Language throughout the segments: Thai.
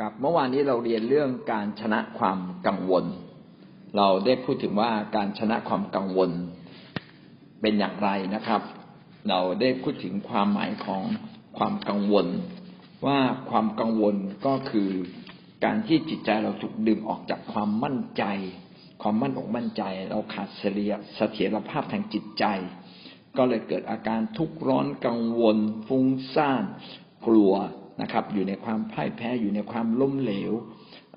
กับเมื่อวานนี้เราเรียนเรื่องการชนะความกังวล เราได้พูดถึงว่าการชนะความกังวลเป็นอย่างไรนะครับ เราได้พูดถึงความหมายของความกังวล ว่าความกังวลก็คือการที่จิตใจเราถูกดึงออกจากความมั่นใจ ความมั่นอกมั่นใจ เราขาดเสถียเสถียรภาพทางจิตใจ ก็เลยเกิดอาการทุกข์ร้อนกังวล ฟุ้งซ่านกลัว นะครับ อยู่ในความพ่ายแพ้อยู่ในความล้มเหลว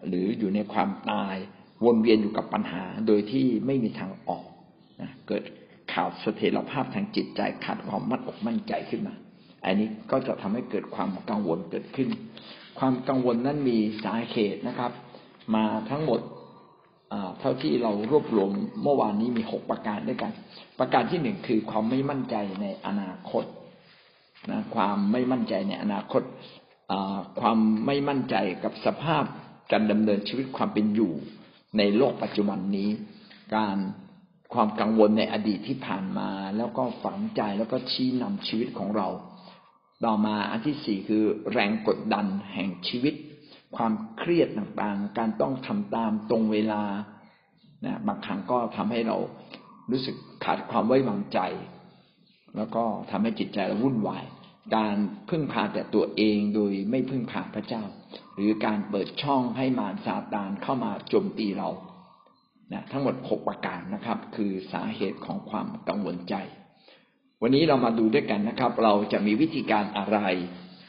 หรืออยู่ในความตายวนเวียนอยู่กับปัญหาโดยที่ไม่มีทางออกนะเกิดขาดเสถียรภาพทางจิตใจขาดความมั่นอกมั่นใจขึ้นมา อันนี้ก็จะทำให้เกิดความกังวลเกิดขึ้น ความกังวลนั้นมีสาเหตุนะครับ มาทั้งหมดเท่าที่เรารวบรวมเมื่อวานนี้มีหกประการด้วยกัน ประการที่หนึ่งคือความไม่มั่นใจในอนาคตนะความไม่มั่นใจในอนาคต ความไม่มั่นใจกับสภาพการดำเนินชีวิตความเป็นอยู่ในโลกปัจจุบันนี้ การความกังวลในอดีตที่ผ่านมา แล้วก็ฝังใจแล้วก็ชี้นำชีวิตของเรา ต่อมาอันที่สี่คือแรงกดดันแห่งชีวิต ความเครียดต่างๆ การต้องทำตามตรงเวลานะบางครั้งก็ทำให้เรารู้สึกขาดความไว้วางใจ แล้วก็ทำให้จิตใจเราวุ่นวาย การพึ่งพาแต่ตัวเองโดยไม่พึ่งพาพระเจ้า หรือการเปิดช่องให้มารซาตานเข้ามาโจมตีเรานะทั้งหมดหกประการนะครับ คือสาเหตุของความกังวลใจ วันนี้เรามาดูด้วยกันนะครับ เราจะมีวิธีการอะไร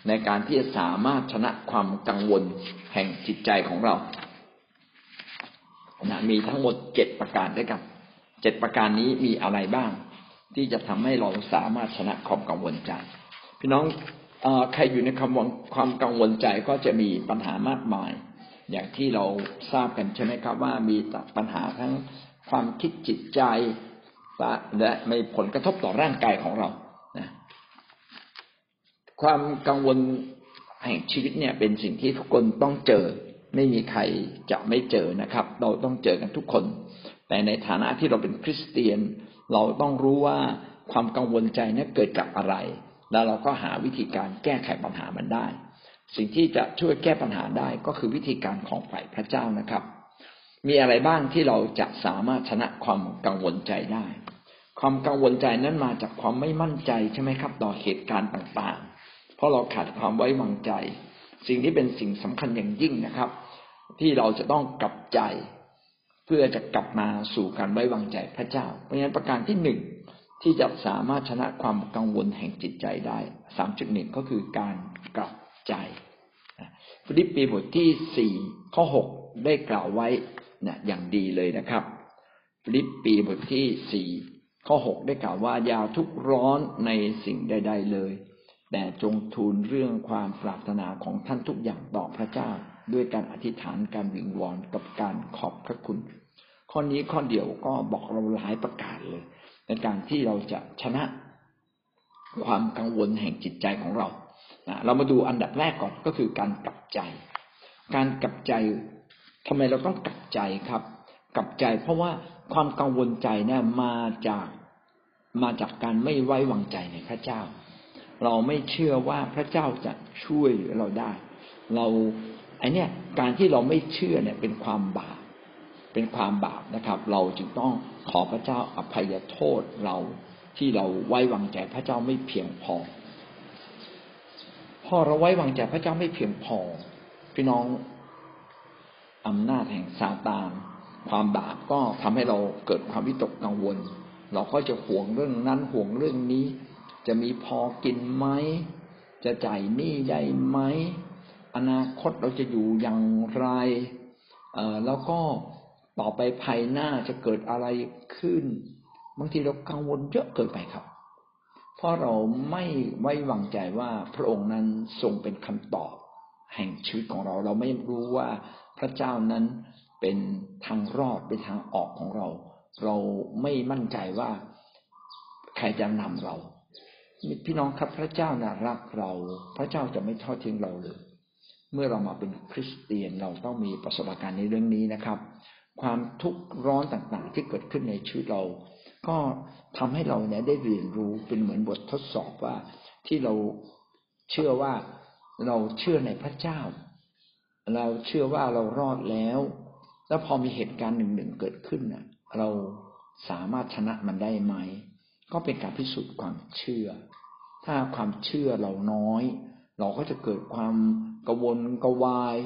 ในการที่จะสามารถชนะความกังวลแห่งจิตใจของเรานะมีทั้งหมดเจ็ดประการด้วยกันเจ็ดประการนี้มีอะไรบ้าง ที่จะทำให้เราสามารถชนะความกังวลใจ พี่น้องอใครอยู่ในคำความกังวลใจก็จะมีปัญหามากมาย อย่างที่เราทราบกันใช่ไหมครับว่ามีปัญหาทั้งความคิดจิตใจและมีผลกระทบต่อร่างกายของเรานะความกังวลแห่งชีวิตเนี่ยเป็นสิ่งที่ทุกคนต้องเจอ ไม่มีใครจะไม่เจอนะครับ เราต้องเจอกันทุกคน แต่ในฐานะที่เราเป็นคริสเตียน เราต้องรู้ว่าความกังวลใจนั้เกิดจากอะไร แล้วเราก็หาวิธีการแก้ไขปัญหามันได้ สิ่งที่จะช่วยแก้ปัญหาได้ก็คือวิธีการของฝ่ายพระเจ้านะครับ มีอะไรบ้างที่เราจะสามารถชนะความกังวลใจได้ ความกังวลใจนั้นมาจากความไม่มั่นใจใช่ไหมครับ ต่อเหตุการณ์ต่างๆ เพราะเราขาดความไว้วางใจ สิ่งที่เป็นสิ่งสำคัญอย่างยิ่งนะครับ ที่เราจะต้องกลับใจ เพื่อจะกลับมาสู่การไว้วางใจพระเจ้า เพราะฉะนั้นประการที่หนึ่ง ที่จะสามารถชนะความกังวลแห่งจิตใจได้สามจุดหนึ่งก็คือการกลับใจฟิลิปปีบทที่สี่ข้อหกได้กล่าวไว้นะอย่างดีเลยนะครับ ฟิลิปปีบทที่สี่ข้อหกได้กล่าวว่าอย่าทุกข์ร้อนในสิ่งใด ๆ เลย แต่จงทูลเรื่องความปรารถนาของท่านทุกอย่างต่อพระเจ้า ด้วยการอธิษฐานการวิงวอนกับการขอบพระคุณ ข้อนี้ข้อเดียวก็บอกเราหลายประการเลย ในการที่เราจะชนะความกังวลแห่งจิตใจของเราเรามาดูอันดับแรกก่อนก็คือการกลับใจ การกลับใจทำไมเราต้องกลับใจครับ กลับใจเพราะว่าความกังวลใจเนี่ยมาจากมาจากการไม่ไว้วางใจในพระเจ้า เราไม่เชื่อว่าพระเจ้าจะช่วยเราได้ เราไอเนี้ยการที่เราไม่เชื่อเนี่ยเป็นความบาปเป็นความบาปนะครับ เราจึงต้อง ขอพระเจ้าอภัยโทษเราที่เราไว้วางใจพระเจ้าไม่เพียงพอ พอเราไว้วางใจพระเจ้าไม่เพียงพอ พี่น้องอำนาจแห่งซาตานความบาปก็ทำให้เราเกิดความวิตกกังวล เราก็จะห่วงเรื่องนั้นห่วงเรื่องนี้ จะมีพอกินไหมจะจ่ายหนี้ได้ไหมอนาคตเราจะอยู่อย่างไรแล้วก็ ต่อไปภายหน้าจะเกิดอะไรขึ้น บางทีเรากังวลเยอะเกินไปครับ เพราะเราไม่ไว้วางใจว่าพระองค์นั้นทรงเป็นคำตอบแห่งชีวิตของเรา เราไม่รู้ว่าพระเจ้านั้นเป็นทางรอดเป็นทางออกของเรา เราไม่มั่นใจว่าใครจะนำเราพี่น้องครับพระเจ้าน่ารักเรา พระเจ้าจะไม่ทอดทิ้งเราเลย เมื่อเรามาเป็นคริสเตียนเราต้องมีประสบการณ์ในเรื่องนี้นะครับ ความทุกข์ร้อนต่างๆ ที่เกิดขึ้นในชีวิตเรา ก็ทำให้เราเนี่ยได้เรียนรู้เป็นเหมือนบททดสอบว่าที่เราเชื่อว่าเราเชื่อในพระเจ้า เราเชื่อว่าเรารอดแล้ว แล้วพอมีเหตุการณ์หนึ่งหนึ่งเกิดขึ้นน่ะ เราสามารถชนะมันได้ไหม ก็เป็นการพิสูจน์ความเชื่อ ถ้าความเชื่อเราน้อย เราก็จะเกิดความกวนกวาย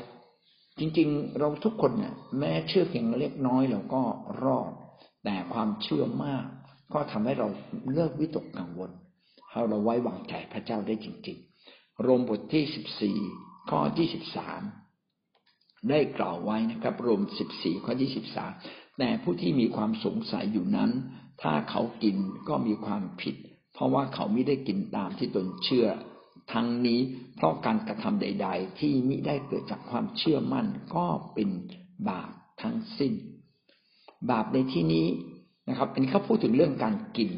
จริงๆ เราทุกคนเนี่ยแม้เชื่อเพียงเล็กน้อยเราก็รอด แต่ความเชื่อมาก ก็ทำให้เราเลิกวิตกกังวลให้เราไว้วางใจพระเจ้าได้จริง ๆ โรมบทที่สิบสี่ข้อที่สิบสามได้กล่าวไว้นะครับรวมสิบสี่ข้อที่สิบสาแต่ผู้ที่มีความสงสัยอยู่นั้น ถ้าเขากินก็มีความผิด เพราะว่าเขาไม่ได้กินตามที่ตนเชื่อ ทั้งนี้เพราะการกระทำใด ๆ ที่มิได้เกิดจากความเชื่อมั่นก็เป็นบาปทั้งสิ้น บาปในที่นี้นะครับอันนี้เขาพูดถึงเรื่องการกิน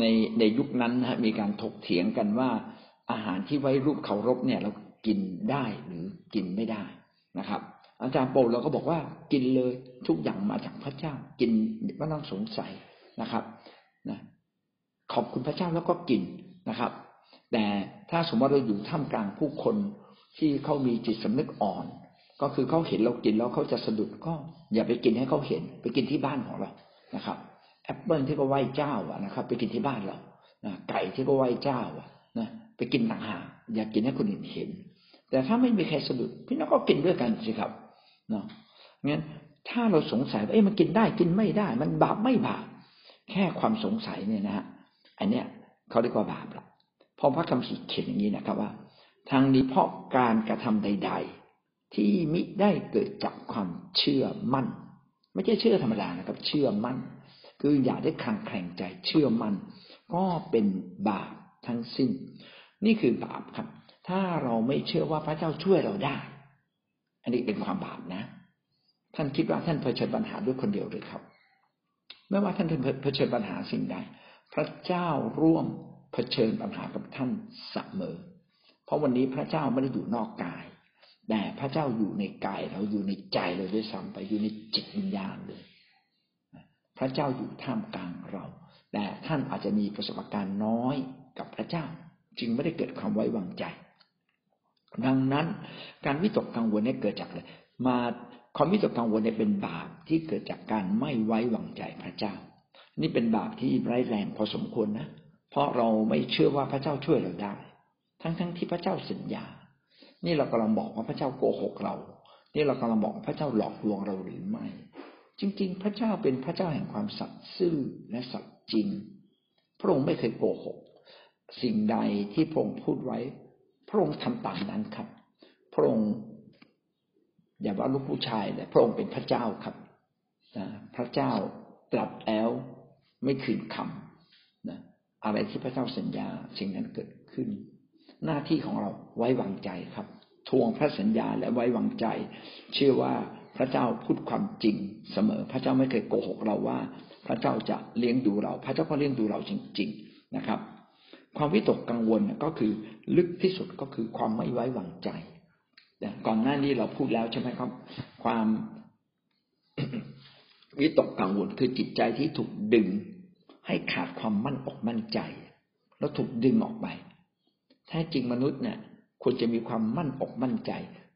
ในในยุคนั้นนะฮะมีการถกเถียงกันว่า อาหารที่ไว้รูปเคารพเนี่ยเรากินได้หรือกินไม่ได้นะครับ อาจารย์โปเราก็บอกว่ากินเลยทุกอย่างมาจากพระเจ้า กินไม่ต้องสงสัยนะครับนะขอบคุณพระเจ้าแล้วก็กินนะครับ แต่ถ้าสมมติเราอยู่ท่ามกลางผู้คนที่เขามีจิตสำนึกอ่อน ก็คือเขาเห็นเรากินแล้วเขาจะสะดุดก็ อย่าไปกินให้เขาเห็น ไปกินที่บ้านของเรานะครับแอปเปิลที่เขาไหว้เจ้าอะนะครับ ไปกินที่บ้านเราไก่ที่เขาไหว้เจ้าอะนะไปกินต่างหากอย่ากินให้คนอื่นเห็น แต่ถ้าไม่มีใครสะดุดพี่น้องก็กินด้วยกันสิครับเนาะงั้นถ้าเราสงสัยว่าเอ๊ะมันกินได้กินไม่ได้ มันบาปไม่บาปแค่ความสงสัยเนี่ยนะฮะอันเนี้ยเขาเรียกว่าบาปละ ราะพระคำสีเขียนอย่างนี้นะครับว่า ทางนี้เพราะการกระทำใด ๆ ที่มิได้เกิดจากความเชื่อมั่น ไม่ใช่เชื่อธรรมดานะครับ เชื่อมั่น คืออย่าได้คลางแคลงใจเชื่อมั่น ก็เป็นบาปทั้งสิ้น นี่คือบาปครับ ถ้าเราไม่เชื่อว่าพระเจ้าช่วยเราได้ อันนี้เป็นความบาปนะ ท่านคิดว่าท่านเผชิญปัญหาด้วยคนเดียวหรือครับ ไม่ว่าท่านเผชิญปัญหาสิ่งใด พระเจ้าร่วม เผชิญปัญหากับท่านเสมอ เพราะวันนี้พระเจ้าไม่ได้อยู่นอกกาย แต่พระเจ้าอยู่ในกายเราอยู่ในใจเราด้วยซ้ำไปอยู่ในจิตวิญญาณเลย พระเจ้าอยู่ท่ามกลางเรา แต่ท่านอาจจะมีประสบการณ์น้อยกับพระเจ้า จึงไม่ได้เกิดความไว้วางใจ ดังนั้นการวิตกกังวลเนี่ยเกิดจากอะไรมาความวิตกกังวลเนี่ยเป็นบาปที่เกิดจากการไม่ไว้วางใจพระเจ้า นี่เป็นบาปที่ร้ายแรงพอสมควรนะ เพราะเราไม่เชื่อว่าพระเจ้าช่วยเราได้ ทั้งๆทที่พระเจ้าสัญญา นี่เรากำลังบอกว่าพระเจ้าโกหกเรา นี่เรากำลังบอกพระเจ้าหลอกลวงเราหรือไม่ จริง ๆ พระเจ้าเป็นพระเจ้าแห่งความสัตย์ซื่อและสัตย์จริง พระองค์ไม่เคยโกหก สิ่งใดที่พระองค์พูดไว้ พระองค์ทำตามนั้นครับ พระองค์อย่าว่าลูกผู้ชายเลยพระองค์เป็นพระเจ้าครับพระเจ้าตรัสแล้วไม่คืนคำนะ อะไรที่พระเจ้าสัญญาสิ่งนั้นเกิดขึ้น หน้าที่ของเราไว้วางใจครับ ทวงพระสัญญาและไว้วางใจ เชื่อว่าพระเจ้าพูดความจริงเสมอ พระเจ้าไม่เคยโกหกเราว่า พระเจ้าจะเลี้ยงดูเรา พระเจ้าก็เลี้ยงดูเราจริง ๆนะครับ ความวิตกกังวลก็คือลึกที่สุดก็คือความไม่ไว้วางใจก่อนหน้านี้เราพูดแล้วใช่ไหมครับ ความวิตกกังวลคือจิตใจที่ถูกดึง ให้ขาดความมั่นอกมั่นใจ แล้วถูกดึงออกไปแท้จริงมนุษย์เนี่ยควรจะมีความมั่นอกมั่นใจ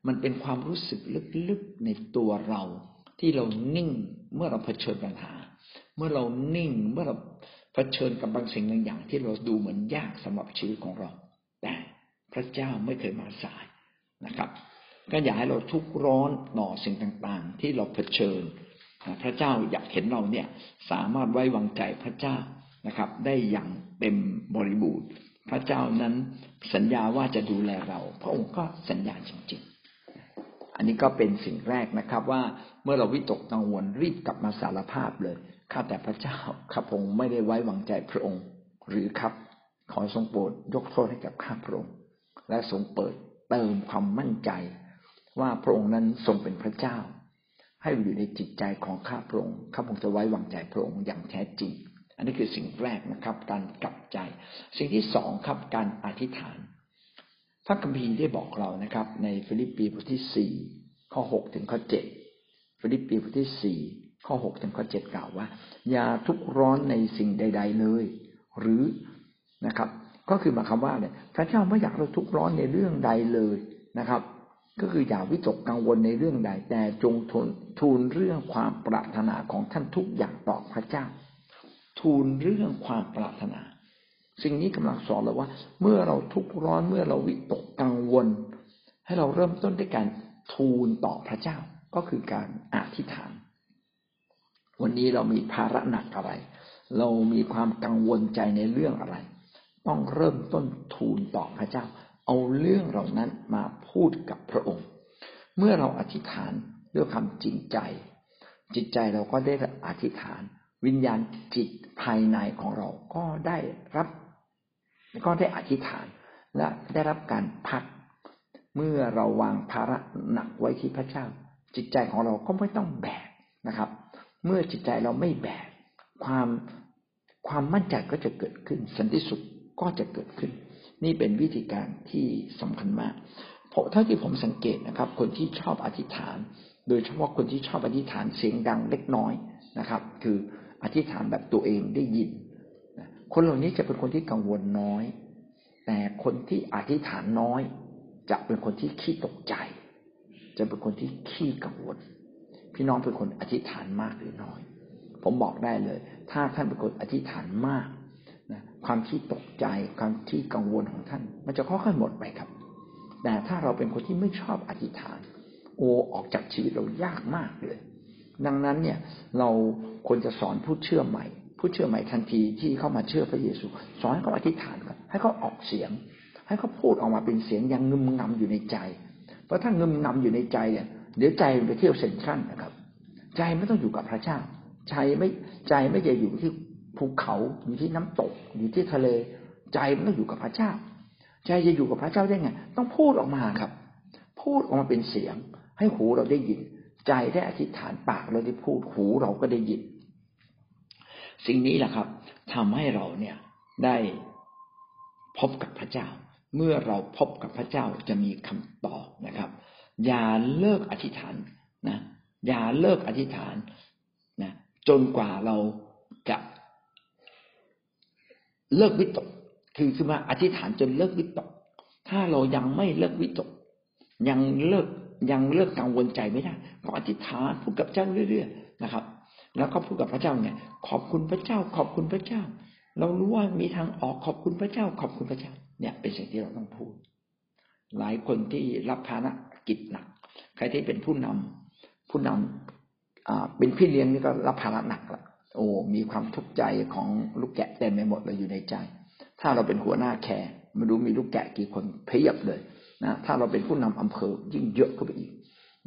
มันเป็นความรู้สึกลึกๆในตัวเรา ที่เรานิ่งเมื่อเราเผชิญปัญหา เมื่อเรานิ่งเมื่อเราเผชิญกับบางสิ่งบางอย่างที่เราดูเหมือนยากสำหรับชีวิตของเรา แต่พระเจ้าไม่เคยมาสายนะครับ ก็อยากให้เราทุกร้อนต่อสิ่งต่างๆ ที่เราเผชิญ พระเจ้าอยากเห็นเราเนี่ยสามารถไว้วางใจพระเจ้านะครับ ได้อย่างเต็มบริบูรณ์ พระเจ้านั้นสัญญาว่าจะดูแลเรา พระองค์ก็สัญญาจริงๆ อันนี้ก็เป็นสิ่งแรกนะครับ ว่าเมื่อเราวิตกกังวลรีบกลับมาสารภาพเลยข้าแต่พระเจ้าข้าพงค์ไม่ได้ไว้วางใจพระองค์ หรือครับ ขอทรงโปรดยกโทษให้กับข้าพระองค์ และทรงเปิดเติมความมั่นใจ ว่าพระองค์นั้นทรงเป็นพระเจ้า ให้อยู่ในจิตใจของข้าพระองค์ข้าพระองค์จะไว้วางใจพระองค์อย่างแท้จริง อันนี้คือสิ่งแรกนะครับ การกลับใจ สิ่งที่สองครับการอธิษฐาน พระคัมภีร์ได้บอกเรานะครับ ในฟิลิปปีบทที่สี่ข้อหกถึงข้อเจ็ดฟิลิปปีบทที่สี่ข้อหกถึงข้อเจ็ดกล่าวว่า อย่าทุกข์ร้อนในสิ่งใด ๆ เลย หรือนะครับ ก็คือหมายความว่าเนี่ยพระเจ้าไม่อยากเราทุกข์ร้อนในเรื่องใดเลยนะครับ ก็คืออย่าวิตกกังวลในเรื่องใด แต่จงทูลทูลเรื่องความปรารถนาของท่านทุกอย่างต่อพระเจ้า ทูลเรื่องความปรารถนา สิ่งนี้กำลังสอนเราว่า เมื่อเราทุกข์ร้อนเมื่อเราวิตกกังวล ให้เราเริ่มต้นด้วยการทูลต่อพระเจ้าก็คือการอธิษฐาน วันนี้เรามีภาระหนักอะไร เรามีความกังวลใจในเรื่องอะไร ต้องเริ่มต้นทูลต่อพระเจ้า เอาเรื่องเหล่านั้นมาพูดกับพระองค์ เมื่อเราอธิษฐานด้วยความจริงใจ จิตใจเราก็ได้อธิษฐาน วิญญาณจิตภายในของเราก็ได้รับ ก็ได้อธิษฐานและได้รับการพัก เมื่อเราวางภาระหนักไว้ที่พระเจ้า จิตใจของเราก็ไม่ต้องแบกนะครับ เมื่อจิตใจเราไม่แบกความความมั่นใจก็จะเกิดขึ้นสันติสุขก็จะเกิดขึ้น นี่เป็นวิธีการที่สำคัญมาก เพราะเท่าที่ผมสังเกตนะครับ คนที่ชอบอธิษฐาน โดยเฉพาะคนที่ชอบอธิษฐานเสียงดังเล็กน้อยนะครับ คืออธิษฐานแบบตัวเองได้ยิน คนเหล่านี้จะเป็นคนที่กังวลน้อย แต่คนที่อธิษฐานน้อย จะเป็นคนที่ขี้ตกใจ จะเป็นคนที่ขี้กังวล พี่น้องเป็นคนอธิษฐานมากหรือน้อย ผมบอกได้เลย ถ้าท่านเป็นคนอธิษฐานมาก นะความที่ตกใจความที่กังวลของท่าน มันจะค่อยๆหมดไปครับ แต่ถ้าเราเป็นคนที่ไม่ชอบอธิษฐาน โอออกจากชีวิตเรายากมากเลย ดังนั้นเนี่ยเราควรจะสอนผู้เชื่อใหม่ ผู้เชื่อใหม่ทันทีที่เข้ามาเชื่อพระเยซู สอนให้เขาอธิษฐานก่อนให้เขาออกเสียง ให้เขาพูดออกมาเป็นเสียงยังงึมงำอยู่ในใจ เพราะถ้างึมงำอยู่ในใจเนี่ยเดี๋ยวใจไปเที่ยวเซ็นทรัลนะครับ ใจไม่ต้องอยู่กับพระเจ้า ใจไม่ใจไม่จะอยู่ที่ ภูเขาอยู่ที่น้ำตก อยู่ที่ทะเล ใจมันต้องอยู่กับพระเจ้า ใจจะอยู่กับพระเจ้าได้ไง ต้องพูดออกมาครับ พูดออกมาเป็นเสียง ให้หูเราได้ยิน ใจได้อธิษฐานปากเราได้พูดหูเราก็ได้ยิน สิ่งนี้แหละครับทำให้เราเนี่ยได้พบกับพระเจ้า เมื่อเราพบกับพระเจ้าจะมีคำตอบนะครับ อย่าเลิกอธิษฐานนะอย่าเลิกอธิษฐานนะจนกว่าเรา เลิกวิตก คือคือมาอธิษฐานจนเลิกวิตก ถ้าเรายังไม่เลิกวิตก ยังเลิกยังเลิกกังวลใจไม่ได้ก็อธิษฐานพูดกับเจ้าเรื่อยๆนะครับ แล้วก็พูดกับพระเจ้าเนี่ย ขอบคุณพระเจ้า ขอบคุณพระเจ้า เรารู้ว่ามีทางออกขอบคุณพระเจ้า ขอบคุณพระเจ้า เนี่ย เป็นสิ่งที่เราต้องพูด หลายคนที่รับภาระกิจหนัก ใครที่เป็นผู้นำผู้นำเป็นพี่เลี้ยงนี่ก็รับภาระหนักละ โอ้มีความทุกข์ใจของลูกแกะเต็มไปหมดเลยอยู่ในใจ ถ้าเราเป็นหัวหน้าแคร์มาดูมีลูกแกะกี่คนเพียบเลยนะถ้าเราเป็นผู้นำอำเภอยิ่งเยอะขึ้นไปอีก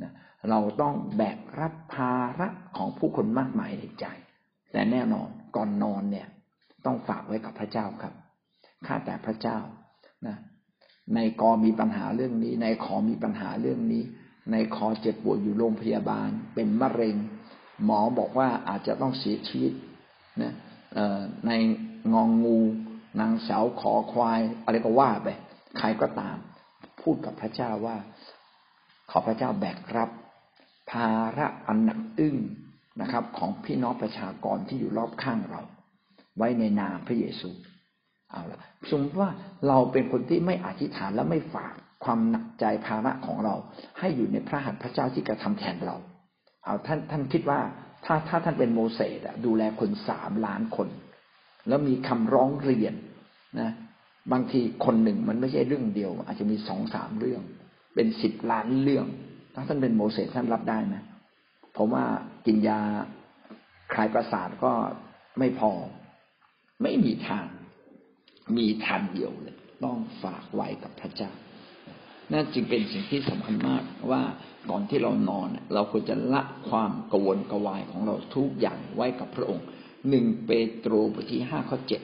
นะเราต้องแบกรับภาระของผู้คนมากมายในใจ แต่แน่นอนก่อนนอนเนี่ย ต้องฝากไว้กับพระเจ้าครับข้าแต่พระเจ้านะในกอมีปัญหาเรื่องนี้ ในขอมีปัญหาเรื่องนี้ ในคอเจ็บปวดอยู่โรงพยาบาล เป็นมะเร็ง หมอบอกว่าอาจจะต้องเสียชีวิตนะในงองงูนางสาวขอควาย อะไรก็ว่าไปใครก็ตาม พูดกับพระเจ้าว่า ขอพระเจ้าแบกรับ ภาระอันหนักอึ้งนะครับ ของพี่น้องประชากรที่อยู่รอบข้างเรา ไว้ในนามพระเยซูเอาละสมมติว่าเราเป็นคนที่ไม่อธิษฐานและไม่ฝากความหนักใจภาระของเรา ให้อยู่ในพระหัตถ์พระเจ้าที่กระทำแทนเรา เอาท่านท่านคิดว่าถ้าถ้าท่านเป็นโมเสสดูแลคนสามล้านคน แล้วมีคำร้องเรียนนะ บางทีคนหนึ่งมันไม่ใช่เรื่องเดียว อาจจะมีสองสามเรื่อง เป็นสิบล้านเรื่อง ถ้าท่านเป็นโมเสสท่านรับได้ไหมผมว่ากินยาคลายประสาทก็ไม่พอ ไม่มีทาง มีทางเดียวเลย ต้องฝากไว้กับพระเจ้า นั่นจึงเป็นสิ่งที่สำคัญมากว่าก่อนที่เรานอน เราควรจะละความกวนกวายของเราทุกอย่างไว้กับพระองค์หนึ่งเปโตรบทที่ห้าข้อเจ็ด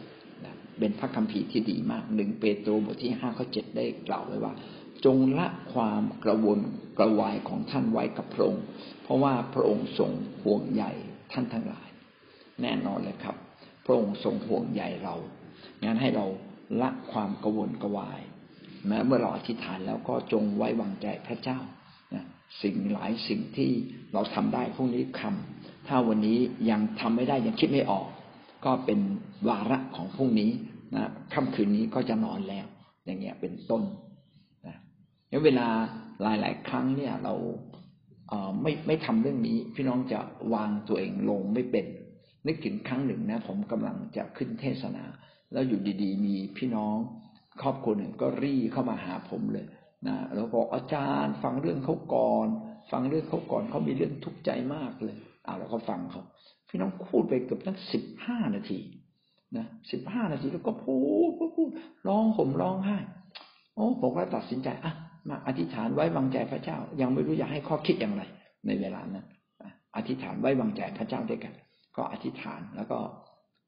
เป็นพระคัมภีร์ที่ดีมากหนึ่งเปโตรบทที่ห้าข้อเจ็ดได้กล่าวไว้ว่า จงละความกระวนกระวายของท่านไว้กับพระองค์ เพราะว่าพระองค์ทรงห่วงใยท่านทั้งหลาย แน่นอนเลยครับ พระองค์ทรงห่วงใยเรางั้นให้เราละความกระวนกระวาย แม้เมื่อเราอธิษฐานแล้วก็จงไว้วางใจพระเจ้านะสิ่งหลายสิ่งที่เราทำได้พรุ่งนี้คำถ้าวันนี้ยังทำไม่ได้ยังคิดไม่ออก ก็เป็นวาระของพรุ่งนี้นะค่ำคืนนี้ก็จะนอนแล้ว อย่างเงี้ยเป็นต้นนะเวลาหลาย ๆ ครั้งเนี่ยเราเไม่ไม่ทำเรื่องนี้ พี่น้องจะวางตัวเองลงไม่เป็น นึกถึงครั้งหนึ่งนะ ผมกำลังจะขึ้นเทศนา แล้วอยู่ดี ๆ มีพี่น้อง ครอบครัวหนึ่งก็รีเข้ามาหาผมเลยนะแล้วบอกอาจารย์ ฟังเรื่องเขาก่อน ฟังเรื่องเขาก่อนเขามีเรื่องทุกข์ใจมากเลยอ่าเราก็ฟังเขาพี่น้องพูดไปเกือบตั้งสิบห้านาทีนะสิบห้านาทีแล้วก็พูดพูดพูดร้องห่มร้องไห้โอ้ผมก็ตัดสินใจอะมาอธิษฐานไว้วางใจพระเจ้า ยังไม่รู้อยากให้ข้อคิดอย่างไร ในเวลานั้นอธิษฐานไว้วางใจพระเจ้าด้วยกัน ก็อธิษฐานแล้วก็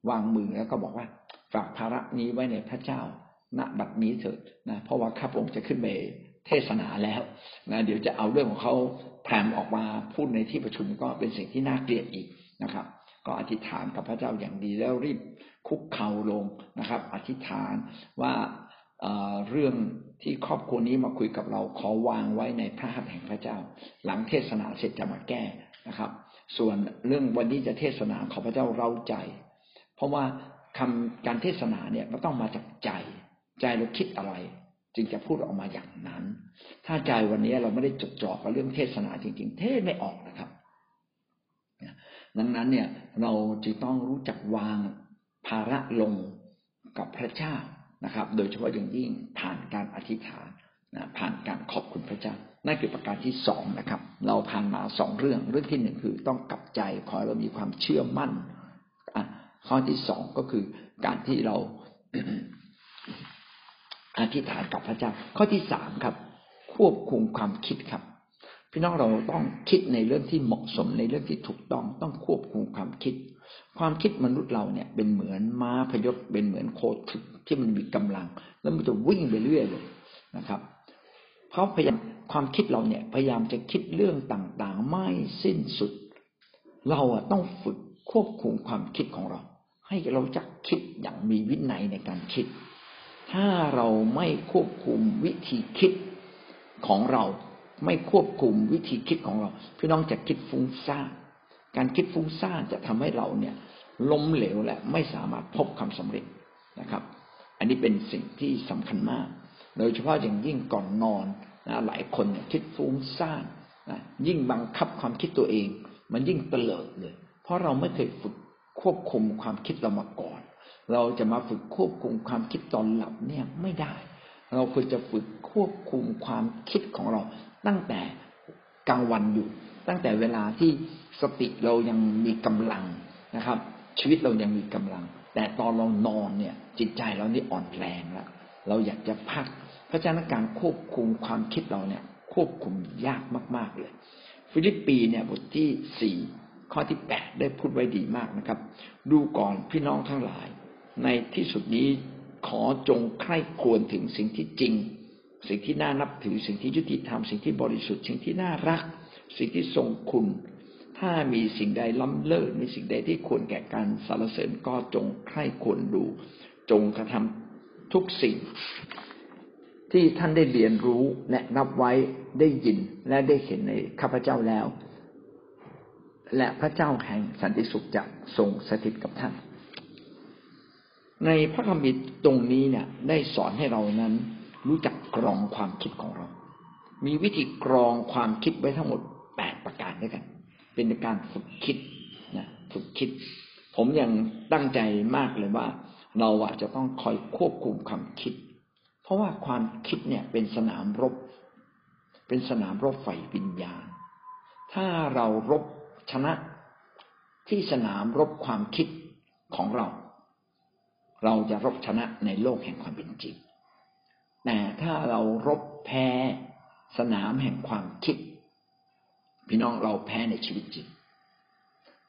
วางมือแล้วก็บอกว่า ฝากภาระนี้ไว้ในพระเจ้า ณบัดนี้เถิดนะเพราะว่าข้าพงค์จะขึ้นไปเทศนาแล้วนะเดี๋ยวจะเอาเรื่องของเขาแพรมออกมาพูดในที่ประชุมก็เป็นสิ่งที่น่าเกลียดอีกนะครับ ก็อธิษฐานกับพระเจ้าอย่างดีแล้วรีบคุกเข่าลงนะครับ อธิษฐานว่าเรื่องที่ครอบครัวนี้มาคุยกับเราขอวางไว้ในพระหัตถ์แห่งพระเจ้า หลังเทศนาเสร็จจะมาแก้นะครับ ส่วนเรื่องวันนี้จะเทศนาขอพระเจ้าเราใจ เพราะว่าคำการเทศนาเนี่ยมันต้องมาจากใจ ใจเราคิดอะไร จึงจะพูดออกมาอย่างนั้น ถ้าใจวันนี้เราไม่ได้จดจ่อกับเรื่องเทศนาจริง ๆ เทศไม่ออกนะครับดังนั้นเนี่ยเราจึงต้องรู้จักวางภาระลงกับพระเจ้านะครับ โดยเฉพาะอย่างยิ่งผ่านการอธิษฐานนะผ่านการขอบคุณพระเจ้านั่นคือประการที่สองนะครับ เราผ่านมาสองเรื่องเรื่องที่หนึ่งคือต้องกลับใจขอเรามีความเชื่อมั่นอะข้อที่สองก็คือการที่เรา อธิษฐานกับพระเจ้า ข้อที่สามครับ ควบคุมความคิดครับ พี่น้องเราต้องคิดในเรื่องที่เหมาะสมในเรื่องที่ถูกต้อง ต้องควบคุมความคิด ความคิดมนุษย์เราเนี่ย เป็นเหมือนม้าพยศเป็นเหมือนโคถึกที่มันมีกำลัง แล้วมันจะวิ่งไปเรื่อยเลยนะครับเพราะพยายามความคิดเราเนี่ย พยายามจะคิดเรื่องต่างๆ ไม่สิ้นสุด เราอะต้องฝึกควบคุมความคิดของเรา ให้เราจักคิดอย่างมีวินัยในการคิด ถ้าเราไม่ควบคุมวิธีคิดของเรา ไม่ควบคุมวิธีคิดของเรา พี่น้องจะคิดฟุ้งซ่านการคิดฟุ้งซ่านจะทำให้เราเนี่ยล้มเหลวและไม่สามารถพบความสำเร็จนะครับ อันนี้เป็นสิ่งที่สำคัญมาก โดยเฉพาะอย่างยิ่งก่อนนอนนะหลายคนเนี่ยคิดฟุ้งซ่านนะยิ่งบังคับความคิดตัวเอง มันยิ่งเตลิดเลย เพราะเราไม่เคยฝึกควบคุมความคิดเรามาก่อน เราจะมาฝึกควบคุมความคิดตอนหลับเนี่ยไม่ได้ เราควรจะฝึกควบคุมความคิดของเราตั้งแต่กลางวันอยู่ ตั้งแต่เวลาที่สติเรายังมีกำลังนะครับ ชีวิตเรายังมีกำลัง แต่ตอนเรานอนเนี่ย จิตใจเรานี่อ่อนแรงแล้วเราอยากจะพัก เพราะฉะนั้นการควบคุมความคิดเราเนี่ย ควบคุมยากมาก ๆเลย ฟิลิปปีเนี่ยบทที่สี่ข้อที่แปดได้พูดไว้ดีมากนะครับ ดูก่อนพี่น้องทั้งหลาย ในที่สุดนี้ขอจงใคร่ควรถึงสิ่งที่จริง สิ่งที่น่านับถือสิ่งที่ยุติธรรมสิ่งที่บริสุทธิ์สิ่งที่น่ารัก สิ่งที่ทรงคุณ ถ้ามีสิ่งใดล้ำเลิศมีสิ่งใดที่ควรแก่การสรรเสริญก็จงใคร่ควรดู จงกระทำทุกสิ่ง ที่ท่านได้เรียนรู้และนับไว้ได้ยินและได้เห็นในข้าพเจ้าแล้ว และพระเจ้าแห่งสันติสุขจะทรงสถิตกับท่าน ในพระคัมภีร์ตรงนี้เนี่ย ได้สอนให้เรานั้น รู้จักกรองความคิดของเรา มีวิธีกรองความคิดไว้ทั้งหมดแปดประการด้วยกัน เป็นการฝึกคิดนะฝึกคิด ผมยังตั้งใจมากเลยว่า เราอะจะต้องคอยควบคุมความคิด เพราะว่าความคิดเนี่ยเป็นสนามรบ เป็นสนามรบไฟวิญญาณ ถ้าเรารบชนะที่สนามรบความคิดของเรา เราจะรบชนะในโลกแห่งความเป็นจริง แต่ถ้าเรารบแพ้สนามแห่งความคิด พี่น้องเราแพ้ในชีวิตจริง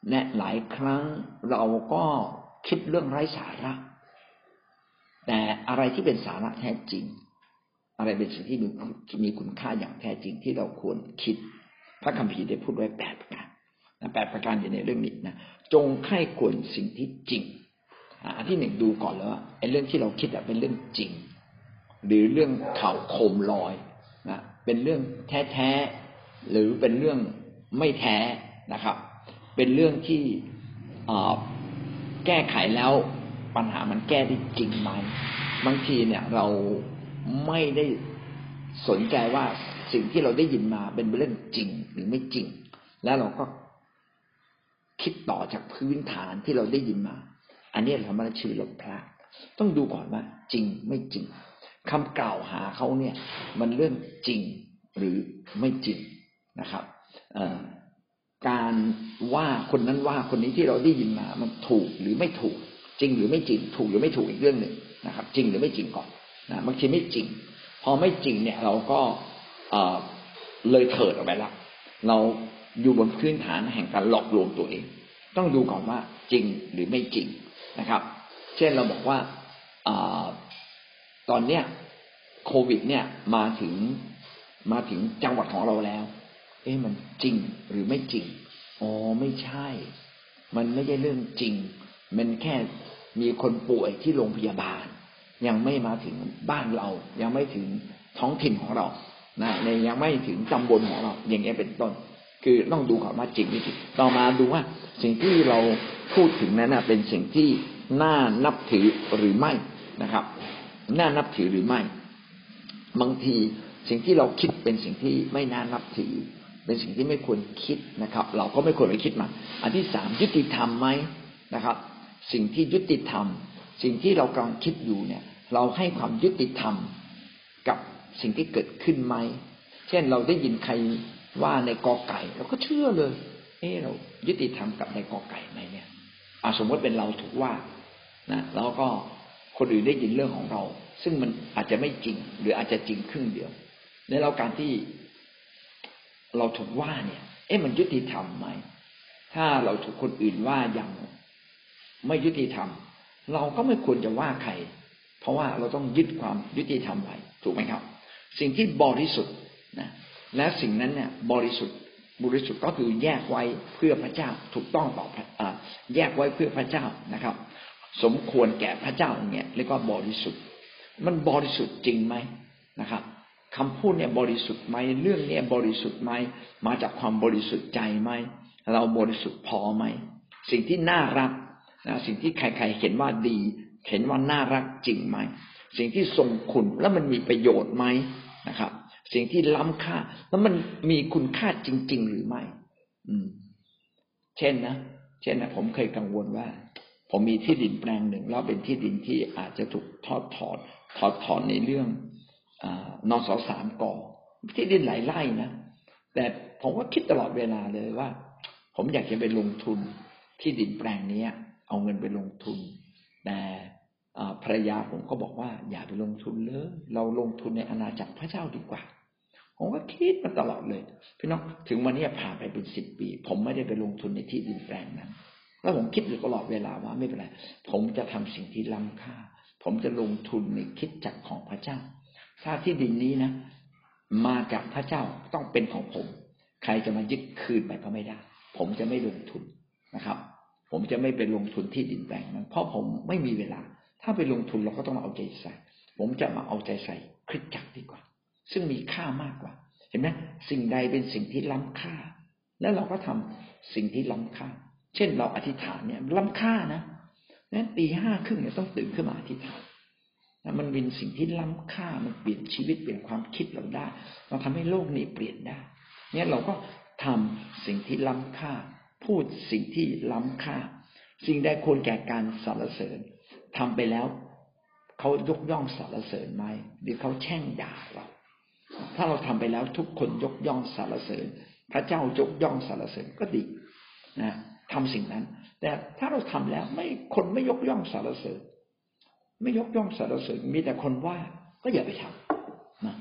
และหลายครั้งเราก็คิดเรื่องไร้สาระ แต่อะไรที่เป็นสาระแท้จริง อะไรเป็นสิ่งที่มีคุณค่าอย่างแท้จริงที่เราควรคิด พระคัมภีร์ได้พูดไว้แปดประการแปดประการอยู่ในเรื่องนี้นะ จงไข้ควรสิ่งที่จริง อันที่หนึ่งดูก่อนแล้วว่าไอ้เรื่องที่เราคิดเป็นเรื่องจริง หรือเรื่องข่าวโคมลอยนะเป็นเรื่องแท้แท้หรือเป็นเรื่องไม่แท้นะครับ เป็นเรื่องที่แก้ไขแล้วปัญหามันแก้ได้จริงไหมบางทีเนี่ยเราไม่ได้สนใจว่าสิ่งที่เราได้ยินมาเป็นเรื่องจริงหรือไม่จริง แล้วเราก็คิดต่อจากพื้นฐานที่เราได้ยินมา อันนี้เราไม่ได้ชื่อหลมพระ ต้องดูก่อนว่า จริงไม่จริงคำกล่าวหาเขาเนี่ย มันเรื่องจริงหรือไม่จริงนะครับการว่าคนนั้นว่าคนนี้ที่เราได้ยินมา มันถูกหรือไม่ถูก จริงหรือไม่จริง ถูกหรือไม่ถูกอีกเรื่องหนึ่งนะครับ จริงหรือไม่จริงก่อนนะบางทีไม่จริง พอไม่จริงเนี่ย เราก็เลยเถิดออกไปละเราอยู่บนพื้นฐานแห่งการหลอกลวงตัวเอง ต้องดูก่อนว่าจริงหรือไม่จริง นะครับ เช่นเราบอกว่าอตอนเนี้ยโควิด เนี่ยมาถึงมาถึงจังหวัดของเราแล้ว เอ๊ะมันจริงหรือไม่จริง อ๋อไม่ใช่ มันไม่ใช่เรื่องจริง มันแค่มีคนป่วยที่โรงพยาบาล ยังไม่มาถึงบ้านเรา ยังไม่ถึงท้องถิ่นของเรานะในยังไม่ถึงตำบลของเรา อย่างเงี้ยเป็นต้น คือต้องดูก่อนว่าจริงไม่จริงต่อมาดูว่าสิ่งที่เราพูดถึงนั้นเป็นสิ่งที่น่านับถือหรือไม่นะครับ น่านับถือหรือไม่ บางทีสิ่งที่เราคิดเป็นสิ่งที่ไม่น่านับถือ เป็นสิ่งที่ไม่ควรคิดนะครับ เราก็ไม่ควรไปคิดมา อันที่สามยุติธรรมไหมนะครับ สิ่งที่ยุติธรรม สิ่งที่เรากำลังคิดอยู่เนี่ย เราให้ความยุติธรรมกับสิ่งที่เกิดขึ้นไหม เช่นเราได้ยินใคร ว่าในกอไก่เราก็เชื่อเลย เออเรายุติธรรมกับในกอไก่ไหมเนี่ยอาสมมติเป็นเราถูกว่านะแล้วก็คนอื่นได้ยินเรื่องของเรา ซึ่งมันอาจจะไม่จริง หรืออาจจะจริงครึ่งเดียวในเราการที่เราถูกว่าเนี่ย เอ๊ะมันยุติธรรมไหมถ้าเราถูกคนอื่นว่าอย่างไม่ยุติธรรม เราก็ไม่ควรจะว่าใคร เพราะว่าเราต้องยึดความยุติธรรมไว้ถูกไหมครับ สิ่งที่บริสุทธิ์นะ และสิ่งนั้นเนี่ยบริสุทธิ์บริสุทธิ์ก็คือแยกไว้เพื่อพระเจ้าถูกต้องต่อแยกไว้เพื่อพระเจ้านะครับ สมควรแก่พระเจ้าเนี่ยเรียกว่าบริสุทธิ์ มันบริสุทธิ์จริงไหมนะครับคำพูดเนี่ยบริสุทธิ์ไหมเรื่องเนี้บริสุทธิ์ไหมมาจากความบริสุทธิ์ใจไหมเราบริสุทธิ์พอไหมสิ่งที่น่ารักนะสิ่งที่ใครๆเห็นว่าดี เห็นว่าน่ารักจริงไหมสิ่งที่ทรงคุณแล้วมันมีประโยชน์ไหมนะครับ สิ่งที่ล้ำค่า แล้วมันมีคุณค่าจริง ๆ หรือไม่ อืม เช่นนะเช่นนะผมเคยกังวลว่า ผมมีที่ดินแปลงหนึ่งแล้วเป็นที่ดินที่อาจจะถูกทอดถอนถอดถอนในเรื่องอนอสสามกอที่ดินหลายไร่นะแต่ผมก็คิดตลอดเวลาเลยว่า ผมอยากจะไปลงทุนที่ดินแปลงนี้เอาเงินไปลงทุน แต่ภรรยาผมก็บอกว่า อย่าไปลงทุนเลยเราลงทุนในอาณาจักรพระเจ้าดีกว่า ผมก็คิดมาตลอดเลยพี่น้องถึงวันนี้ผ่านไปเป็นสิบปี ผมไม่ได้ไปลงทุนในที่ดินแปลงนั้น แล้วผมคิดอยู่ตลอดเวลาว่าไม่เป็นไรผมจะทำสิ่งที่ล้ำค่า ผมจะลงทุนในคิดจักของพระเจ้า ถ้าที่ดินนี้นะ มาจากพระเจ้าต้องเป็นของผม ใครจะมายึดคืนไปก็ไม่ได้ ผมจะไม่ลงทุนนะครับ ผมจะไม่ไปลงทุนที่ดินแปลงนั้น เพราะผมไม่มีเวลา ถ้าไปลงทุนเราก็ต้องมาเอาใจใส่ ผมจะมาเอาใจใส่คริสจักรดีกว่า ซึ่งมีค่ามากกว่า เห็นไหมสิ่งใดเป็นสิ่งที่ล้ำค่า แล้วเราก็ทำสิ่งที่ล้ำค่า เช่นเราอธิษฐานเนี่ยล้ำค่านะนั้นตีห้าครึ่งเนี่ยต้องตื่นขึ้นมาอธิษฐานนะมันเป็นสิ่งที่ล้ำค่ามันเปลี่ยนชีวิตเปลี่ยนความคิดเราได้เราทำให้โลกนี้เปลี่ยนได้เนี่ยเราก็ทำสิ่งที่ล้ำค่า พูดสิ่งที่ล้ำค่า สิ่งใดควรแก่การสรรเสริญทำไปแล้ว เขายกย่องสรรเสริญไหมหรือเขาแช่งด่าเรา ถ้าเราทำไปแล้วทุกคนยกย่องสรรเสริญ พระเจ้ายกย่องสรรเสริญก็ดีนะทำสิ่งนั้น แต่ถ้าเราทำแล้วไม่คนไม่ยกย่องสารเสริญ ไม่ยกย่องสารเสริญ มีแต่คนว่าก็อย่าไปทำนะ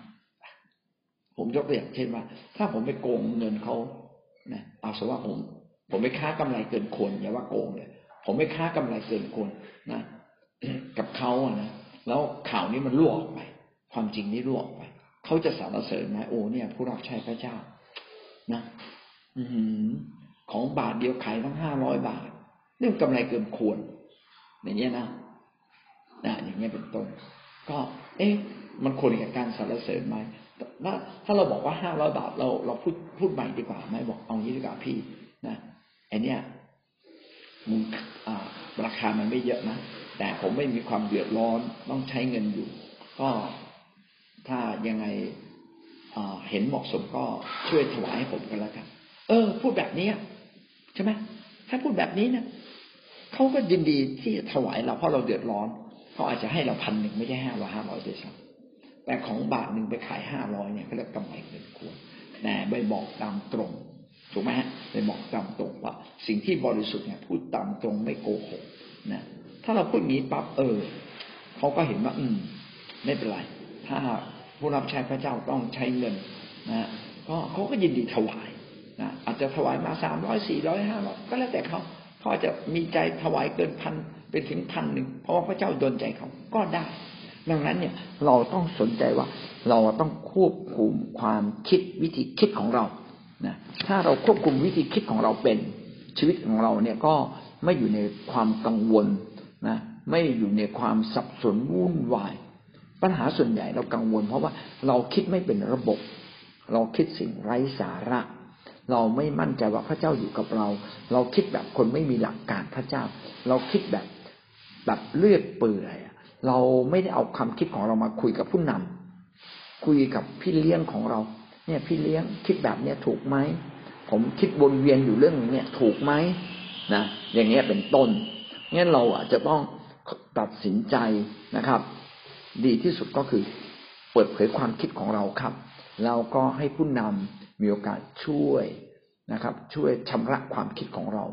ผมยกตัวอย่างเช่นว่า ถ้าผมไปโกงเงินเขานะเอาสมว่าผม ผมไม่ค้ากำไรเกินคนอย่าว่าโกงเลยผมไม่ค้ากำไรเกินคนนะ กับเขาอะนะแล้วข่าวนี้มันรั่วออกไป ความจริงนี้รั่วออกไป เขาจะสารเสริญไหมโอ้เนี่ย ผู้รับใช้พระเจ้า นะอืของบาทเดียวขายทั้งห้าร้อยบาทเรื่องกำไรเกินควร อย่างเงี้ยนะนะอย่างเงี้ยเป็นต้นก็ เอ๊ะ มันควรกับการสรรเสริญไหมถ้าถ้าเราบอกว่าห้าร้อยบาทเราเราพูดพูดใหม่ดีกว่าไหมบอกเอางี้ดีกว่าพี่นะไอเนี้ยมึงราคามันไม่เยอะนะแต่ผมไม่มีความเดือดร้อนต้องใช้เงินอยู่ ก็ ถ้ายังไงเห็นเหมาะสมก็ช่วยถวายให้ผมกันแล้วกัน เออ พูดแบบนี้ใช่ไหมถ้าพูดแบบนี้นี่ยเขาก็ยินดีที่จะถวายเราเพราะเราเดือดร้อนเขาอาจจะให้เราพันหนึ่งไม่ใช่ห้าร้อยห้าร้อยเดียวแต่ของบาทหนึ่งไปขายห้าร้อยเนี่ยเขาเรียกกำไรเงินควรแต่ไปบอกตามตรงถูกไหมฮะไปบอกตามตรงว่า สิ่งที่บริสุทธิ์เนี่ยพูดตามตรงไม่โกหกนะถ้าเราพูดงี้ปั๊บเออเขาก็เห็นว่า อืม ไม่เป็นไร ถ้าผู้รับใช้พระเจ้าต้องใช้เงินนะก็เขาก็ยินดีถวายนะอาจจะถวายมาสามร้อยสี่ร้อยห้าร้อยก็แล้วแต่เขาเขาอาจจะมีใจถวายเกินพันเป็นถึงพันหนึ่งเพราะว่าพระเจ้าดนใจเขาก็ได้ ดังนั้นเนี่ยเราต้องสนใจว่าเราต้องควบคุมความคิดวิธีคิดของเรานะถ้าเราควบคุมวิธีคิดของเราเป็นชีวิตของเราเนี่ยก็ไม่อยู่ในความกังวลนะไม่อยู่ในความสับสนวุ่นวาย ปัญหาส่วนใหญ่เรากังวล เพราะว่าเราคิดไม่เป็นระบบ เราคิดสิ่งไร้สาระ เราไม่มั่นใจว่าพระเจ้าอยู่กับเรา เราคิดแบบคนไม่มีหลักการพระเจ้า เราคิดแบบแบบเลือดเปื่อยเราไม่ได้เอาความคิดของเรามาคุยกับผู้นำคุยกับพี่เลี้ยงของเรา เนี่ยพี่เลี้ยงคิดแบบเนี้ยถูกไหมผมคิดวนเวียนอยู่เรื่องนี้ถูกไหมนะอย่างเงี้ยเป็นต้นงั้นเราอาจจะต้องตัดสินใจนะครับ ดีที่สุดก็คือเปิดเผยความคิดของเราครับแล้วก็ให้ผู้นำมีโอกาสช่วยนะครับ ช่วยชำระความคิดของเรา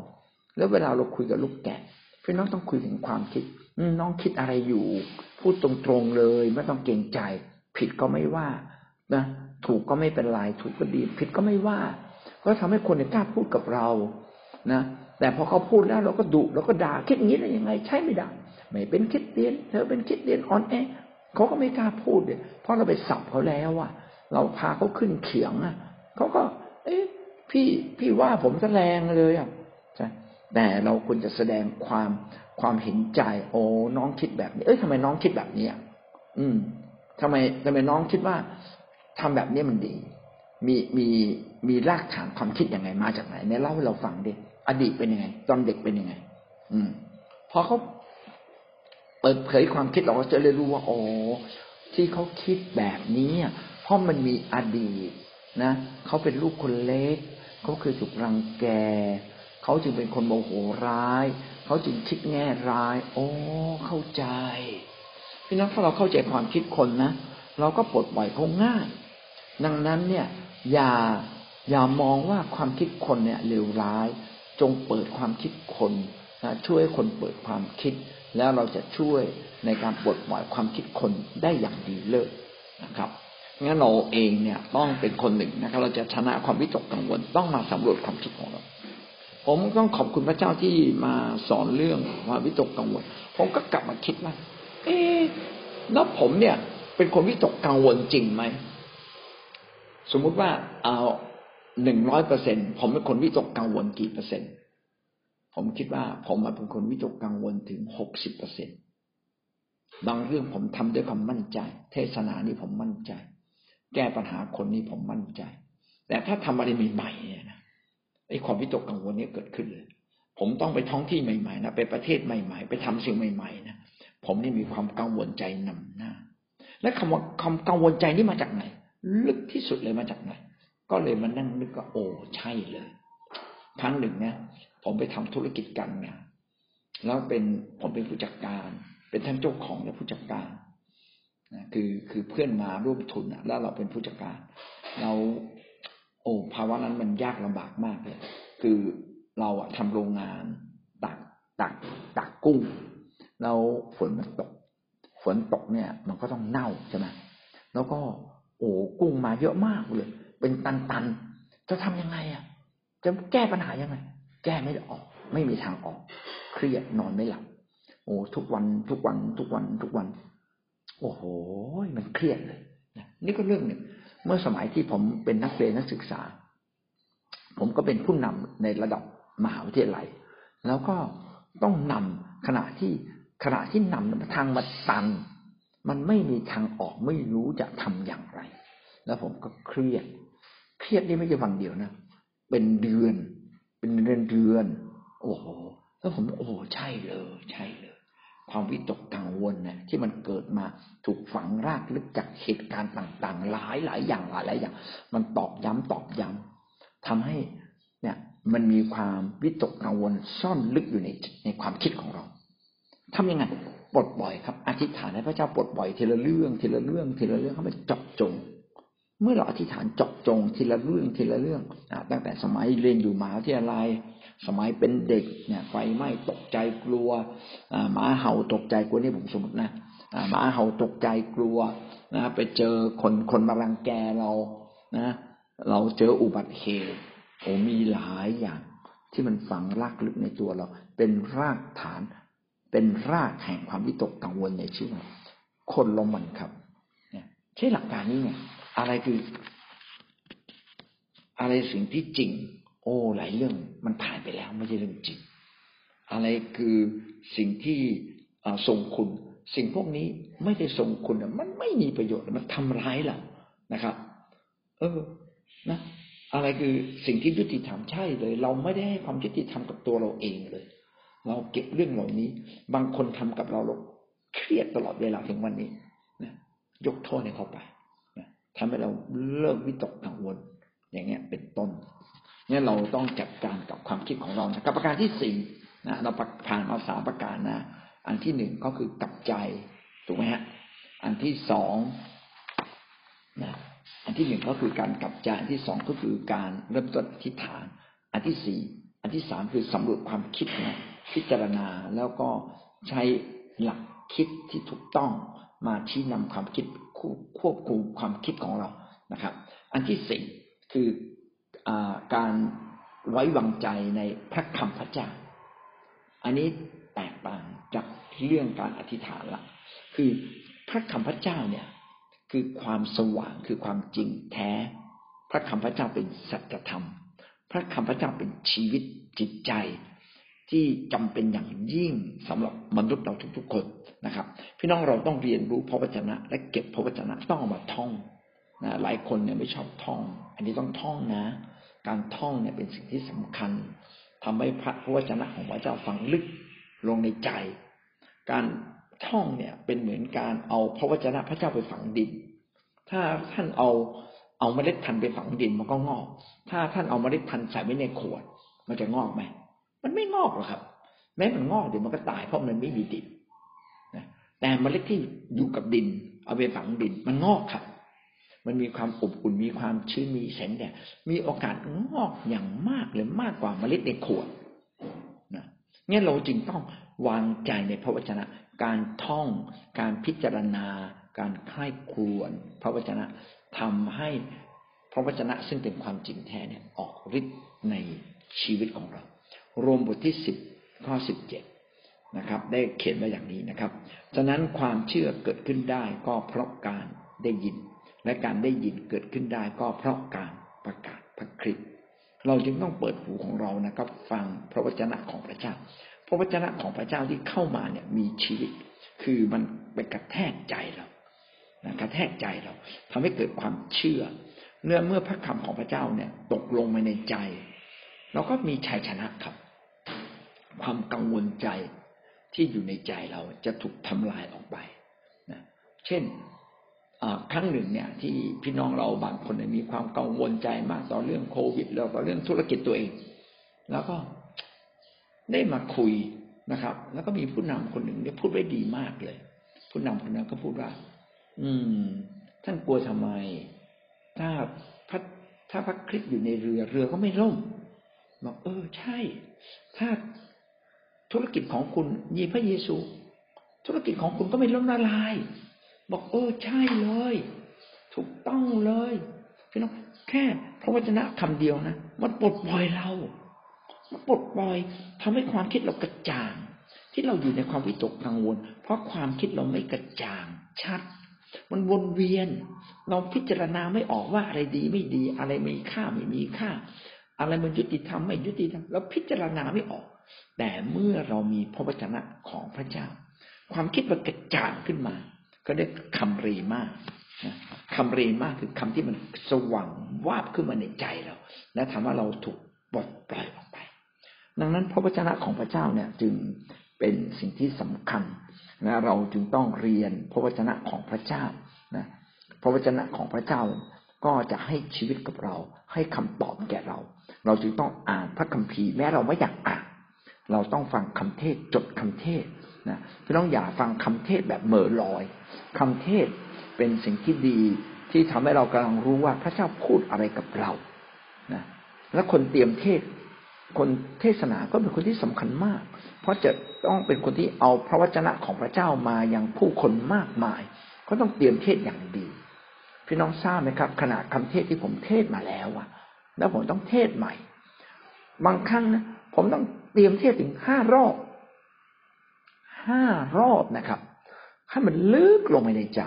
แล้วเวลาเราคุยกับลูกแกะพี่น้องต้องคุยถึงความคิดน้องคิดอะไรอยู่ พูดตรงๆเลยไม่ต้องเกรงใจ ผิดก็ไม่ว่านะถูกก็ไม่เป็นไรถูกก็ดี ผิดก็ไม่ว่าก็ทำให้คนกล้าพูดกับเรานะแต่พอเขาพูดแล้วเราก็ดุเราก็ด่าคิดอย่างนี้ได้ยังไง ใช่ไม่ได้ไม่เป็นคิดเรียน เธอเป็นคิดเรียนอ่อนแอ เขาก็ไม่กล้าพูดเลยเพราะเราไปสับเขาแล้วอะ เราพาเขาขึ้นเขียงอะเขาก็ เอ๊ะพี่พี่ว่าผมจะแรงเลยอะใช่แต่เราควรจะแสดงความความเห็นใจ โอ้น้องคิดแบบนี้ เอ้ยทำไมน้องคิดแบบนี้อะอืมทำไมทำไมน้องคิดว่าทำแบบนี้มันดี มีมีมีรากฐานความคิดยังไงมาจากไหนเนี่ยเล่าให้เราฟังดิอดีตเป็นยังไง ตอนเด็กเป็นยังไง อืมพอเขา ปิดเผยความคิดเราก็จะเลยรู้ว่าอ๋อที่เขาคิดแบบนี้เพราะมันมีอดีตนะเขาเป็นลูกคนเล็กเขาเคยถูกรังแกเขาจึงเป็นคนโมโหร้าย เขาจึงคิดแง่ร้าย โอ้เข้าใจพี่น้องถ้าเราเข้าใจความคิดคนนะเราก็ปลดปล่อยเขาง่าย ดังนั้นเนี่ย อย่าอย่ามองว่าความคิดคนเนี่ยเลวร้าย จงเปิดความคิดคนนะช่วยคนเปิดความคิด แล้วเราจะช่วยในการปลดปล่อยความคิดคนได้อย่างดีเลิศนะครับงั้นเราเองเนี่ยต้องเป็นคนหนึ่งนะครับ เราจะชนะความวิตกกังวลต้องมาสำรวจความคิดของเรา ผมต้องขอบคุณพระเจ้าที่มาสอนเรื่องความวิตกกังวล ผมก็กลับมาคิดว่าเอ๊แล้วผมเนี่ย เป็นคนวิตกกังวลจริงไหมสมมุติว่าเอาหนึ่งร้อยเปอร์เซ็นผมเป็นคนวิตกกังวลกี่เปอร์เซ็นต์ ผมคิดว่าผมเป็นคนวิตกกังวลถึงหกสิบเปอร์เซ็นบางเรื่องผมทำด้วยความมั่นใจ เทศนานี่ผมมั่นใจ แก้ปัญหาคนนี้ผมมั่นใจ แต่ถ้าทำอะไรใหม่ๆเนี่ยนะไอ้ความวิตกกังวลนี้เกิดขึ้นเลย ผมต้องไปท้องที่ใหม่ๆนะไปประเทศใหม่ๆ ไปทำสิ่งใหม่ ๆนะผมนี่มีความกังวลใจนำหน้า และคำว่าคำกังวลใจนี่มาจากไหน ลึกที่สุดเลยมาจากไหน ก็เลยมานั่งนึกว่าโอ้ใช่เลย ครั้งหนึ่งเนี่ย ผมไปทำธุรกิจกันเนี่ยแล้วเป็นผมเป็นผู้จัดการ เป็นทั้งเจ้าของและผู้จัดการนะคือคือเพื่อนมาร่วมทุนแล้วเราเป็นผู้จัดการ เราโอ้ภาวะนั้นมันยากลำบากมากเลย คือเราอะทำโรงงานตักตักตักกุ้งแล้วฝนมันตก ฝนตกเนี่ย มันก็ต้องเน่าใช่ไหมแล้วก็ โอ้กุ้งมาเยอะมากเลย เป็นตันๆจะทำยังไงอะจะแก้ปัญหายังไง ก้ไม่ออก ไม่มีทางออก เครียดนอนไม่หลับ โอ้ทุกวันทุกวันทุกวันทุกวัน โอ้โห มันเครียดเลยนี่ก็เรื่องหนึ่งเมื่อสมัยที่ผมเป็นนักเรียนนักศึกษา ผมก็เป็นผู้นำในระดับมหาวิทยาลัย แล้วก็ต้องนำขณะที่ขณะที่นำทางมาตัน มันไม่มีทางออกไม่รู้จะทำอย่างไร แล้วผมก็เครียด เครียดนี่ไม่ใช่วันเดียวนะ เป็นเดือน เป็นเดือนเดือนโอ้โหแล้วผมโอ้ใช่เลยใช่เลย ความวิตกกังวลเนี่ยที่มันเกิดมาถูกฝังรากลึกจากเหตุการณ์ต่าง ๆ หลายหลายอย่างหลายหลายอย่าง มันตอกย้ำตอกย้ำทำให้เนี่ยมันมีความวิตกกังวลซ่อนลึกอยู่ในในความคิดของเราทำยังไงปลดปล่อยครับอธิษฐานให้พระเจ้าปลดปล่อยทีละเรื่องทีละเรื่องทีละเรื่องเขาไม่เจาะจง เมื่อเราอธิษฐานเจาะจงทีละเรื่องทีละเรื่องตั้งแต่สมัยเรียนอยู่มหาวิทยาลัย สมัยเป็นเด็กเนี่ยไฟไหม้ตกใจกลัวหมาเห่าตกใจกลัวนี่ผมสมมตินะหมาเห่าตกใจกลัวนะไปเจอคนคนมารังแกเรานะ เราเจออุบัติเหตุโอ้มีหลายอย่างที่มันฝังรากลึกในตัวเรา เป็นรากฐาน เป็นรากแห่งความวิตกกังวลในชีวิตคนลงมันครับเนี่ยใช้หลักการนี้เนี่ย อะไรคือ อะไรสิ่งที่จริง โอ้หลายเรื่องมันผ่านไปแล้วไม่ใช่เรื่องจริง อะไรคือสิ่งที่ส่งคุณ สิ่งพวกนี้ไม่ได้ส่งคุณมันไม่มีประโยชน์มันทำร้ายเรานะครับ เออนะอะไรคือสิ่งที่ยุติธรรมใช่เลย เราไม่ได้ให้ความยุติธรรมกับตัวเราเองเลย เราเก็บเรื่องเหล่านี้ บางคนทำกับเราเราเครียดตลอดเวลาถึงวันนี้นะยกโทษให้เขาไป ทำให้เราเลิกวิตกกังวล อย่างเงี้ยเป็นต้น เนี่ยเราต้องจัดการกับความคิดของเรานะครับประการที่สี่นะเราผ่านมาสามประการนะ อันที่หนึ่งก็คือกลับใจถูกไหมฮะอันที่สองนะอันที่หนึ่งก็คือการกลับใจอันที่สองก็คือการเริ่มต้นอธิษฐาน อันที่สี่อันที่สามคือสำรวจความคิดนะพิจารณาแล้วก็ใช้หลักคิดที่ถูกต้องมาชี้นำความคิด ควบคุมความคิดของเรานะครับ อันที่สี่คือการไว้วางใจในพระคำพระเจ้า อันนี้แตกต่างจากเรื่องการอธิษฐานละคือพระคำพระเจ้าเนี่ยคือความสว่างคือความจริงแท้ พระคำพระเจ้าเป็นสัจธรรม พระคำพระเจ้าเป็นชีวิตจิตใจที่จำเป็นอย่างยิ่งสำหรับ มนุษย์เราทุกๆคนนะครับ พี่น้องเราต้องเรียนรู้พระวจนะ และเก็บพระวจนะต้องเอามาท่องนะหลายคนเนี่ยไม่ชอบท่อง อันนี้ต้องท่องนะ การท่องเนี่ยเป็นสิ่งที่สำคัญทำให้พระวจนะของพระเจ้าฝังลึกลงในใจ การท่องเนี่ยเป็นเหมือนการเอาพระวจนะพระเจ้าไปฝังดิน ถ้าท่านเอาเอาเมล็ดพันธุ์ไปฝังดินมันก็งอก ถ้าท่านเอาเมล็ดพันธุ์ใส่ไว้ในขวด มันจะงอกไหม มันไม่งอกหรอกครับ แม้มันงอกเดี๋ยวมันก็ตายเพราะมันไม่มีดินแต่เมล็ดที่อยู่กับดิน เอาไปฝังดินมันงอกครับ มันมีความอบอุ่นมีความชื้นมีแสงแดดมีโอกาสงอกอย่างมากเลยมากกว่าเมล็ดในขวดนะเนี่เราจึงต้องวางใจในพระวจนะ การท่อง การพิจารณา การใคร่ครวญพระวจนะทำให้พระวจนะซึ่งเป็นความจริงแท้เนี่ยออกฤทธิ์ในชีวิตของเรา รวมบทที่สิบ ข้อสิบเจ็ดนะครับ ได้เขียนไว้อย่างนี้นะครับ ฉะนั้นความเชื่อเกิดขึ้นได้ก็เพราะการได้ยิน และการได้ยินเกิดขึ้นได้ก็เพราะการประกาศพระคริสต์เราจึงต้องเปิดหูของเรานะครับ ฟังพระวจนะของพระเจ้า พระวจนะของพระเจ้าที่เข้ามาเนี่ยมีชีวิต คือมันไปกระแทกใจเรากระแทกใจเราทำให้เกิดความเชื่อเนื่อเมื่อพระคำของพระเจ้าเนี่ยตกลงมาในใจ เราก็มีชัยชนะครับ ความกังวลใจที่อยู่ในใจเราจะถูกทำลายออกไปนะเช่นครั้งหนึ่งเนี่ย ที่พี่น้องเราบางคนมีความกังวลใจมากต่อเรื่องโควิดแล้วก็เรื่องธุรกิจตัวเอง แล้วก็ได้มาคุยนะครับ แล้วก็มีผู้นำคนหนึ่งเนี่ยพูดไว้ดีมากเลย ผู้นำคนนั้นก็พูดว่า อืม ท่านกลัวทำไม ถ้าพระถ้าพระคริสต์อยู่ในเรือเรือก็ไม่ล่มบอกเออ ใช่ ถ้า ธุรกิจของคุณมีพระเยซู ธุรกิจของคุณก็ไม่ล่มละลาย บอกเออใช่เลย ถูกต้องเลยพี่น้องแค่พระวจนะคำเดียวนะมันปลดปล่อยเรา มันปลดปล่อยทำให้ความคิดเรากระจ่าง ที่เราอยู่ในความวิตกกังวล เพราะความคิดเราไม่กระจ่างชัด มันวนเวียน เราพิจารณาไม่ออกว่าอะไรดีไม่ดี อะไรมีค่าไม่มีค่า อะไรมันยุติธรรมไม่ยุติธรรมเราพิจารณาไม่ออก แต่เมื่อเรามีพระวจนะของพระเจ้า ความคิดมันกระจ่างขึ้นมา ก็เรียกคำเรีมากคำเรีมากคือคำที่มันสว่างวาบขึ้นมาในใจเรา และทำว่าเราถูกปลดปล่อยออกไป ดังนั้นพระวจนะของพระเจ้าเนี่ยจึงเป็นสิ่งที่สำคัญนะเราจึงต้องเรียนพระวจนะของพระเจ้านะพระวจนะของพระเจ้าก็จะให้ชีวิตกับเรา ให้คำตอบแก่เรา เราจึงต้องอ่านพระคัมภีร์แม้เราไม่อยากอ่าน เราต้องฟังคำเทศจดคำเทศนะพี่น้องอย่าฟังคำเทศแบบเหม่อลอยคำเทศเป็นสิ่งที่ดีที่ทำให้เรากำลังรู้ว่าพระเจ้าพูดอะไรกับเรานะและคนเตรียมเทศ คนเทศนาก็เป็นคนที่สำคัญมาก เพราะจะต้องเป็นคนที่เอาพระวจนะของพระเจ้ามายังผู้คนมากมาย ก็ต้องเตรียมเทศอย่างดี พี่น้องทราบไหมครับ ขนาดคำเทศที่ผมเทศมาแล้วอะแล้วผมต้องเทศใหม่ บางครั้งนะผมต้อง เตรียมเทศถึงห้ารอบห้ารอบนะครับให้มันลึกลงไปในใจ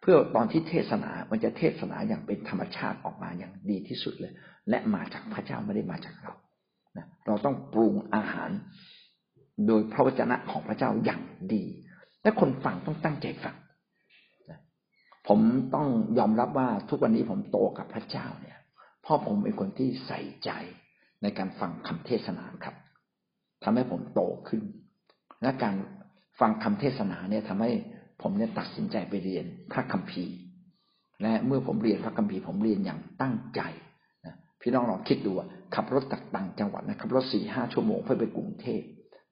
เพื่อตอนที่เทศนา มันจะเทศนาอย่างเป็นธรรมชาติออกมาอย่างดีที่สุดเลย และมาจากพระเจ้าไม่ได้มาจากเรานะเราต้องปรุงอาหาร โดยพระวจนะของพระเจ้าอย่างดี และคนฟังต้องตั้งใจฟังนะผมต้องยอมรับว่าทุกวันนี้ผมโตกับพระเจ้าเนี่ยเพราะผมเป็นคนที่ใส่ใจในการฟังคำเทศนาครับ ทำให้ผมโตขึ้น และการฟังคำเทศนาเนี่ยทำให้ผมเนี่ยตัดสินใจไปเรียนพระคัมภีร์ และเมื่อผมเรียนพระคัมภีร์ผมเรียนอย่างตั้งใจนะพี่น้องลองคิดดูขับรถจากต่างจังหวัดนะขับรถสี่ห้าชั่วโมงเพื่อไปกรุงเทพ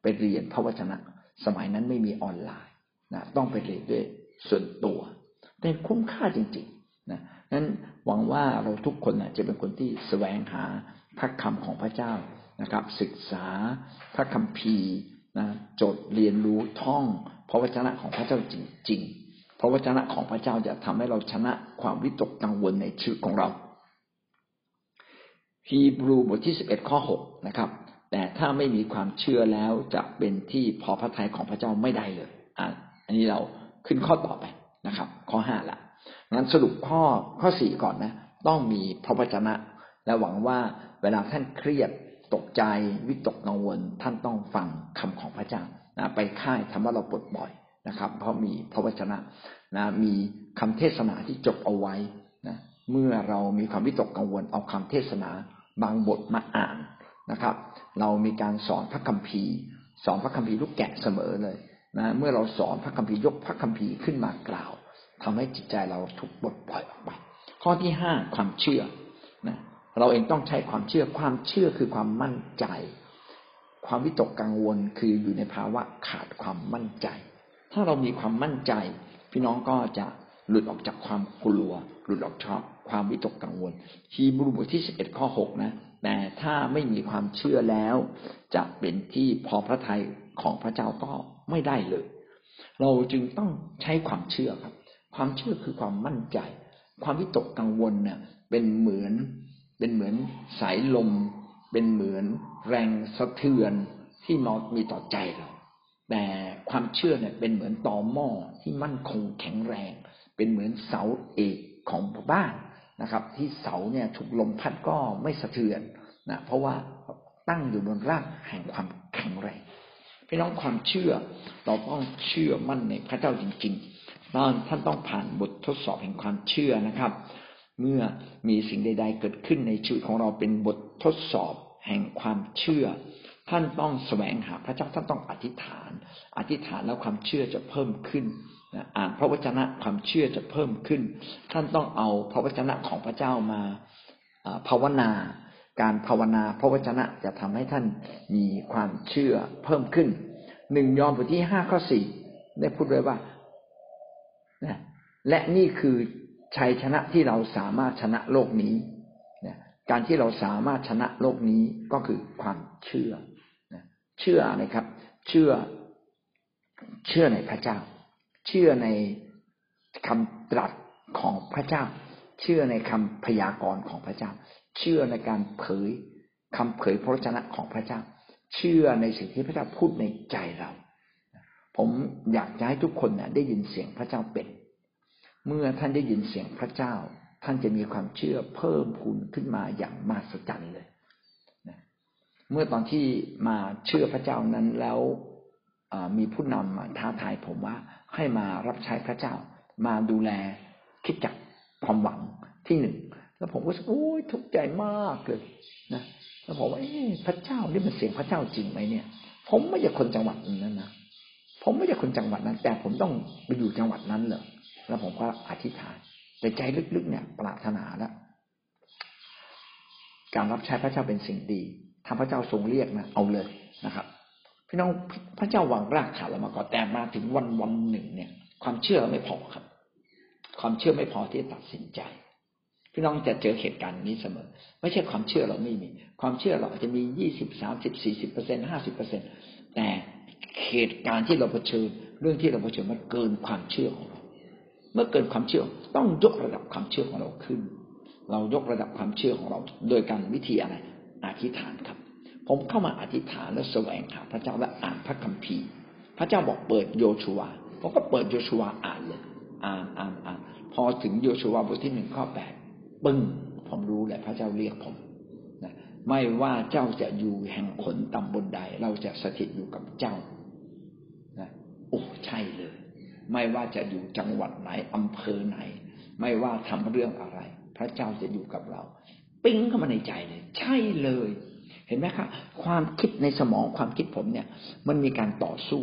ไปเรียนพระวจนะ สมัยนั้นไม่มีออนไลน์นะต้องไปเรียนด้วยส่วนตัว แต่คุ้มค่าจริงๆนะนั้นหวังว่าเราทุกคนนะจะเป็นคนที่แสวงหาพระคำของพระเจ้า นะครับ ศึกษาพระคัมภีร์นะจดเรียนรู้ท่องพระวจนะของพระเจ้าจริงๆพระวจนะของพระเจ้าจะทำให้เราชนะความวิตกกังวลในชีวิตของเราฮีบรูบทที่สิบเอ็ดข้อหกนะครับ แต่ถ้าไม่มีความเชื่อแล้วจะเป็นที่พอพระทัยของพระเจ้าไม่ได้เลยอ่าอันนี้เราขึ้นข้อต่อไปนะครับ ข้อห้าละงั้นสรุปข้อข้อสี่ก่อนนะ ต้องมีพระวจนะ และหวังว่าเวลาท่านเครียด ตกใจวิตกกังวล ท่านต้องฟังคำของพระเจ้านะไปค่ายทำว่าเราปลดปล่อยนะครับ เพราะมีพระวจนะนะมีคำเทศนาที่จบเอาไว้นะเมื่อเรามีความวิตกกังวล เอาคำเทศนาบางบทมาอ่านนะครับ เรามีการสอนพระคัมภีร์ สอนพระคัมภีร์ลูกแกะเสมอเลยนะเมื่อเราสอนพระคัมภีร์ยกพระคัมภีร์ขึ้นมากล่าวทำให้จิตใจเราถูกปลดปล่อยออกไปข้อที่ห้าความเชื่อ เราเองต้องใช้ความเชื่อความเชื่อคือความมั่นใจ ความวิตกกังวลคืออยู่ในภาวะขาดความมั่นใจ ถ้าเรามีความมั่นใจ พี่น้องก็จะหลุดออกจากความกลัว หลุดออกจากความวิตกกังวลฮีบรูบทที่สิบเอ็ดข้อหกนะแต่ถ้าไม่มีความเชื่อแล้ว จะเป็นที่พอพระทัยของพระเจ้าก็ไม่ได้เลย เราจึงต้องใช้ความเชื่อครับ ความเชื่อคือความมั่นใจ ความวิตกกังวลเนี่ยเป็นเหมือน เป็นเหมือนสายลม เป็นเหมือนแรงสะเทือนที่นอมีต่อใจเรา แต่ความเชื่อเนี่ยเป็นเหมือนต่อหม้อที่มั่นคงแข็งแรง เป็นเหมือนเสาเอกของบ้านนะครับ ที่เสาเนี่ยถูกลมพัดก็ไม่สะเทือนนะเพราะว่าตั้งอยู่บนรากแห่งความแข็งแรงพี่น้องความเชื่อเราต้องเชื่อมั่นในพระเจ้าจริงๆท่านต้องผ่านบททดสอบแห่งความเชื่อนะครับ เมื่อมีสิ่งใด ๆ เกิดขึ้นในชีวิตของเราเป็นบททดสอบแห่งความเชื่อ ท่านต้องแสวงหาพระเจ้าท่านต้องอธิษฐาน อธิษฐานแล้วความเชื่อจะเพิ่มขึ้นอ่านพระวจนะความเชื่อจะเพิ่มขึ้น ท่านต้องเอาพระวจนะของพระเจ้ามาภาวนา การภาวนาพระวจนะจะทำให้ท่านมีความเชื่อเพิ่มขึ้นหนึ่งยอห์นบทที่ห้าข้อสี่ได้พูดไว้ว่าและนี่คือ ชัยชนะที่เราสามารถชนะโลกนี้นะการที่เราสามารถชนะโลกนี้ก็คือความเชื่อนะเชื่อนะครับ เชื่อ เชื่อในพระเจ้า เชื่อในคำตรัสของพระเจ้า เชื่อในคำพยากรณ์ของพระเจ้า เชื่อในการเผยคำเผยพระชนะของพระเจ้า เชื่อในสิ่งที่พระเจ้าพูดในใจเรา ผมอยากจะให้ทุกคนเนี่ยได้ยินเสียงพระเจ้าเป็น เมื่อท่านได้ยินเสียงพระเจ้า ท่านจะมีความเชื่อเพิ่มพูนขึ้นมาอย่างมหัศจรรย์เลยนะเมื่อตอนที่มาเชื่อพระเจ้านั้นแล้วมีผู้นำท้าทายผมว่าให้มารับใช้พระเจ้า มาดูแลคิดจักความหวังที่หนึ่งแล้วผมก็รู้สึกโอ้ยทุกข์ใจมากเลยนะแล้วผมว่าพระเจ้านี่มันเสียงพระเจ้าจริงไหมเนี่ย ผมไม่ใช่คนจังหวัดนั้นนะผมไม่ใช่คนจังหวัดนั้น แต่ผมต้องไปอยู่จังหวัดนั้นเหรอ แล้วผมก็อธิษฐาน แต่ใจลึกๆเนี่ยปรารถนาแล้วการรับใช้พระเจ้าเป็นสิ่งดีถ้าพระเจ้าทรงเรียกนะเอาเลยนะครับ พี่น้องพระเจ้าวางรากฐานเรามาก่อนแต่มาถึงวันวันหนึ่งเนี่ย ความเชื่อไม่พอครับ ความเชื่อไม่พอที่จะตัดสินใจ พี่น้องจะเจอเหตุการณ์นี้เสมอ ไม่ใช่ความเชื่อเราไม่มี ความเชื่อเราอาจจะมียี่สิบสามสิบสี่สิบเปอร์เซ็นห้าสิบเปอร์เซ็นแต่เหตุการณ์ที่เราเผชิญ เรื่องที่เราเผชิญมันเกินความเชื่อของเรา เมื่อเกินความเชื่อต้องยกระดับความเชื่อของเราขึ้น เรายกระดับความเชื่อของเรา โดยการวิธีอะไรอธิษฐานครับ ผมเข้ามาอธิษฐานและแสวงหาพระเจ้าและอ่านพระคัมภีร์ พระเจ้าบอกเปิดโยชูวผมก็เปิดโยชูวอ่านเลยอ่านอ่านอ่านพอถึงโยชูวบทที่หนึ่งข้อแปดปึ้งผมรู้เลยพระเจ้าเรียกผมนะไม่ว่าเจ้าจะอยู่แห่งขนตำบนใด เราจะสถิตอยู่กับเจ้านะโอ้ใช่เลย ไม่ว่าจะอยู่จังหวัดไหนอำเภอไหน ไม่ว่าทำเรื่องอะไร พระเจ้าจะอยู่กับเรา ปิ้งเข้ามาในใจเลย ใช่เลย เห็นไหมครับความคิดในสมองความคิดผมเนี่ย มันมีการต่อสู้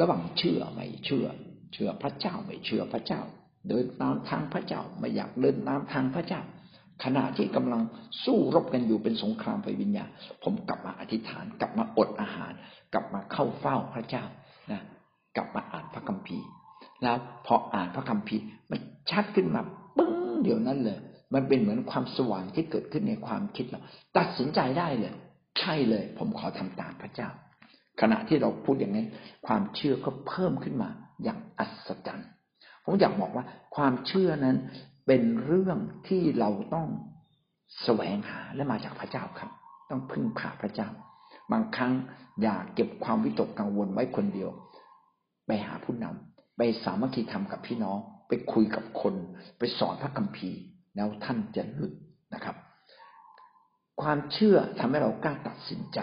ระหว่างเชื่อไม่เชื่อ เชื่อพระเจ้าไม่เชื่อพระเจ้า เดินตามทางพระเจ้าไม่อยากเดินตามทางพระเจ้า ขณะที่กำลังสู้รบกันอยู่เป็นสงครามไฟวิญญาณผมกลับมาอธิษฐาน กลับมาอดอาหาร กลับมาเข้าเฝ้าพระเจ้านะกลับมาอ่านพระคัมภีร์ แล้วพออ่านพระคัมภีร์มันชัดขึ้นมาปึ้งเดี๋ยวนั้นเลย มันเป็นเหมือนความสว่างที่เกิดขึ้นในความคิดเราตัดสินใจได้เลย ใช่เลย ผมขอทำตามพระเจ้า ขณะที่เราพูดอย่างนี้ความเชื่อก็เพิ่มขึ้นมาอย่างอัศจรรย์ผมอยากบอกว่าความเชื่อนั้นเป็นเรื่องที่เราต้องแสวงหาและมาจากพระเจ้าครับ ต้องพึ่งพาพระเจ้า บางครั้งอย่าเก็บความวิตกกังวลไว้คนเดียว ไปหาผู้นำ ไปสามัคคีธรรมกับพี่น้อง ไปคุยกับคน ไปสอนพระคัมภีร์ แล้วท่านจะหลุดนะครับ ความเชื่อทำให้เรากล้าตัดสินใจ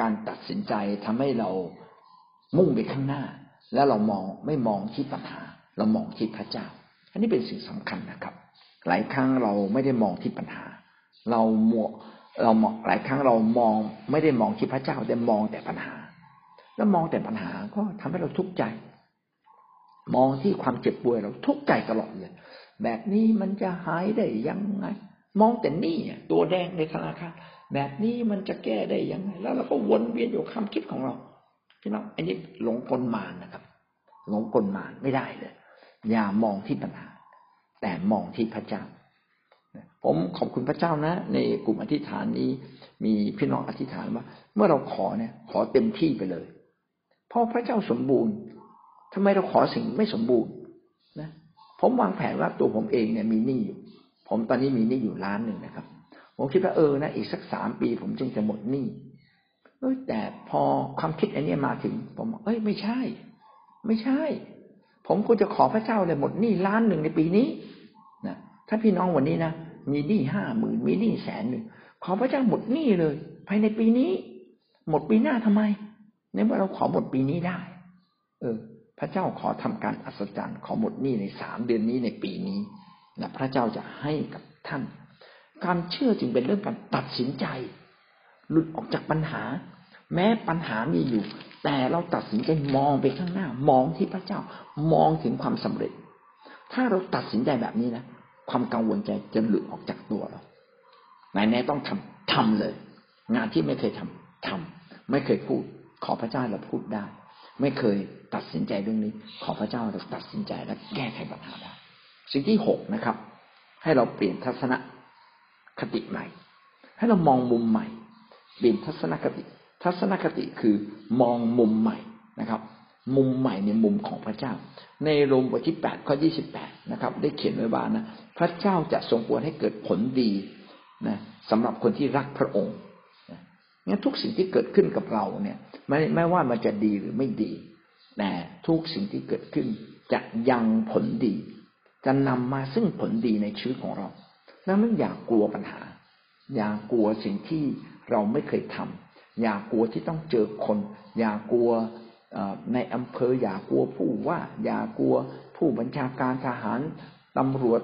การตัดสินใจทำให้เรามุ่งไปข้างหน้า แล้วเรามองไม่มองที่ปัญหา เรามองที่พระเจ้า อันนี้เป็นสิ่งสำคัญนะครับ หลายครั้งเราไม่ได้มองที่ปัญหา เราหมวเรามองหลายครั้งเรามองไม่ได้มองที่พระเจ้าแต่มองแต่ปัญหา แล้วมองแต่ปัญหาก็ทำให้เราทุกข์ใจ มองที่ความเจ็บป่วยเราทุกข์ใจตลอดเลยแบบนี้มันจะหายได้ยังไง มองแต่นี่ตัวแดงในธนาคารแบบนี้มันจะแก้ได้ยังไง แล้วเราก็วนเวียนอยู่ความคิดของเราพี่น้องอันนี้หลงกลมานนะครับ หลงกลมานไม่ได้เลย อย่ามองที่ปัญหา แต่มองที่พระเจ้า ผมขอบคุณพระเจ้านะ ในกลุ่มอธิษฐานนี้ มีพี่น้องอธิษฐานว่า เมื่อเราขอเนี่ย ขอเต็มที่ไปเลย เพราะพระเจ้าสมบูรณ์ ทำไมเราขอสิ่งไม่สมบูรณ์นะผมวางแผนว่าตัวผมเองเนี่ยมีหนี้อยู่ ผมตอนนี้มีหนี้อยู่ล้านหนึ่งนะครับ ผมคิดว่าเออนะอีกสักสามปี ผมจึงจะหมดหนี้เอ้แต่พอความคิดอันนี้มาถึง ผมบอกเอ้ยไม่ใช่ ไม่ใช่ ผมควรจะขอพระเจ้าเลยหมดหนี้ล้านหนึ่งในปีนี้นะถ้าพี่น้องวันนี้นะมีหนี้ห้าหมื่นมีหนี้แสนหนึ่งขอพระเจ้าหมดหนี้เลย ภายในปีนี้ หมดปีหน้าทำไมในเมื่อเราขอหมดปีนี้ได้ เออ พระเจ้าขอทำการอัศจรรย์ขอหมดหนี้ในสามเดือนนี้ในปีนี้นะพระเจ้าจะให้กับท่าน การเชื่อจึงเป็นเรื่องการตัดสินใจ หลุดออกจากปัญหา แม้ปัญหามีอยู่ แต่เราตัดสินใจมองไปข้างหน้า มองที่พระเจ้ามองถึงความสำเร็จ ถ้าเราตัดสินใจแบบนี้นะความกังวลใจจะหลุดออกจากตัวเราไหนแน่ต้องทำทำเลย งานที่ไม่เคยทำทำไม่เคยพูด ขอพระเจ้าเราพูดได้ ไม่เคยตัดสินใจเรื่องนี้ ขอพระเจ้าเราตัดสินใจและแก้ไขปัญหาได้สิ่งที่หกนะครับ ให้เราเปลี่ยนทัศนคติใหม่ ให้เรามองมุมใหม่ เปลี่ยนทัศนคติ ทัศนคติคือมองมุมใหม่นะครับ มุมใหม่ในมุมของพระเจ้า ในโรมบทที่แปดข้อยี่สิบแปดนะครับ ได้เขียนไว้ว่านะพระเจ้าจะทรงปวดให้เกิดผลดีนะสำหรับคนที่รักพระองค์ งั้นทุกสิ่งที่เกิดขึ้นกับเราเนี่ยไม่ไม่ว่ามันจะดีหรือไม่ดีแต่ทุกสิ่งที่เกิดขึ้นจะยังผลดี จะนำมาซึ่งผลดีในชีวิตของเราดังนั้นอย่ากลัวปัญหา อย่ากลัวสิ่งที่เราไม่เคยทำอย่ากลัวที่ต้องเจอคน อย่ากลัวในอำเภอ อย่ากลัวผู้ว่า อย่ากลัวผู้บัญชาการทหารตำรวจ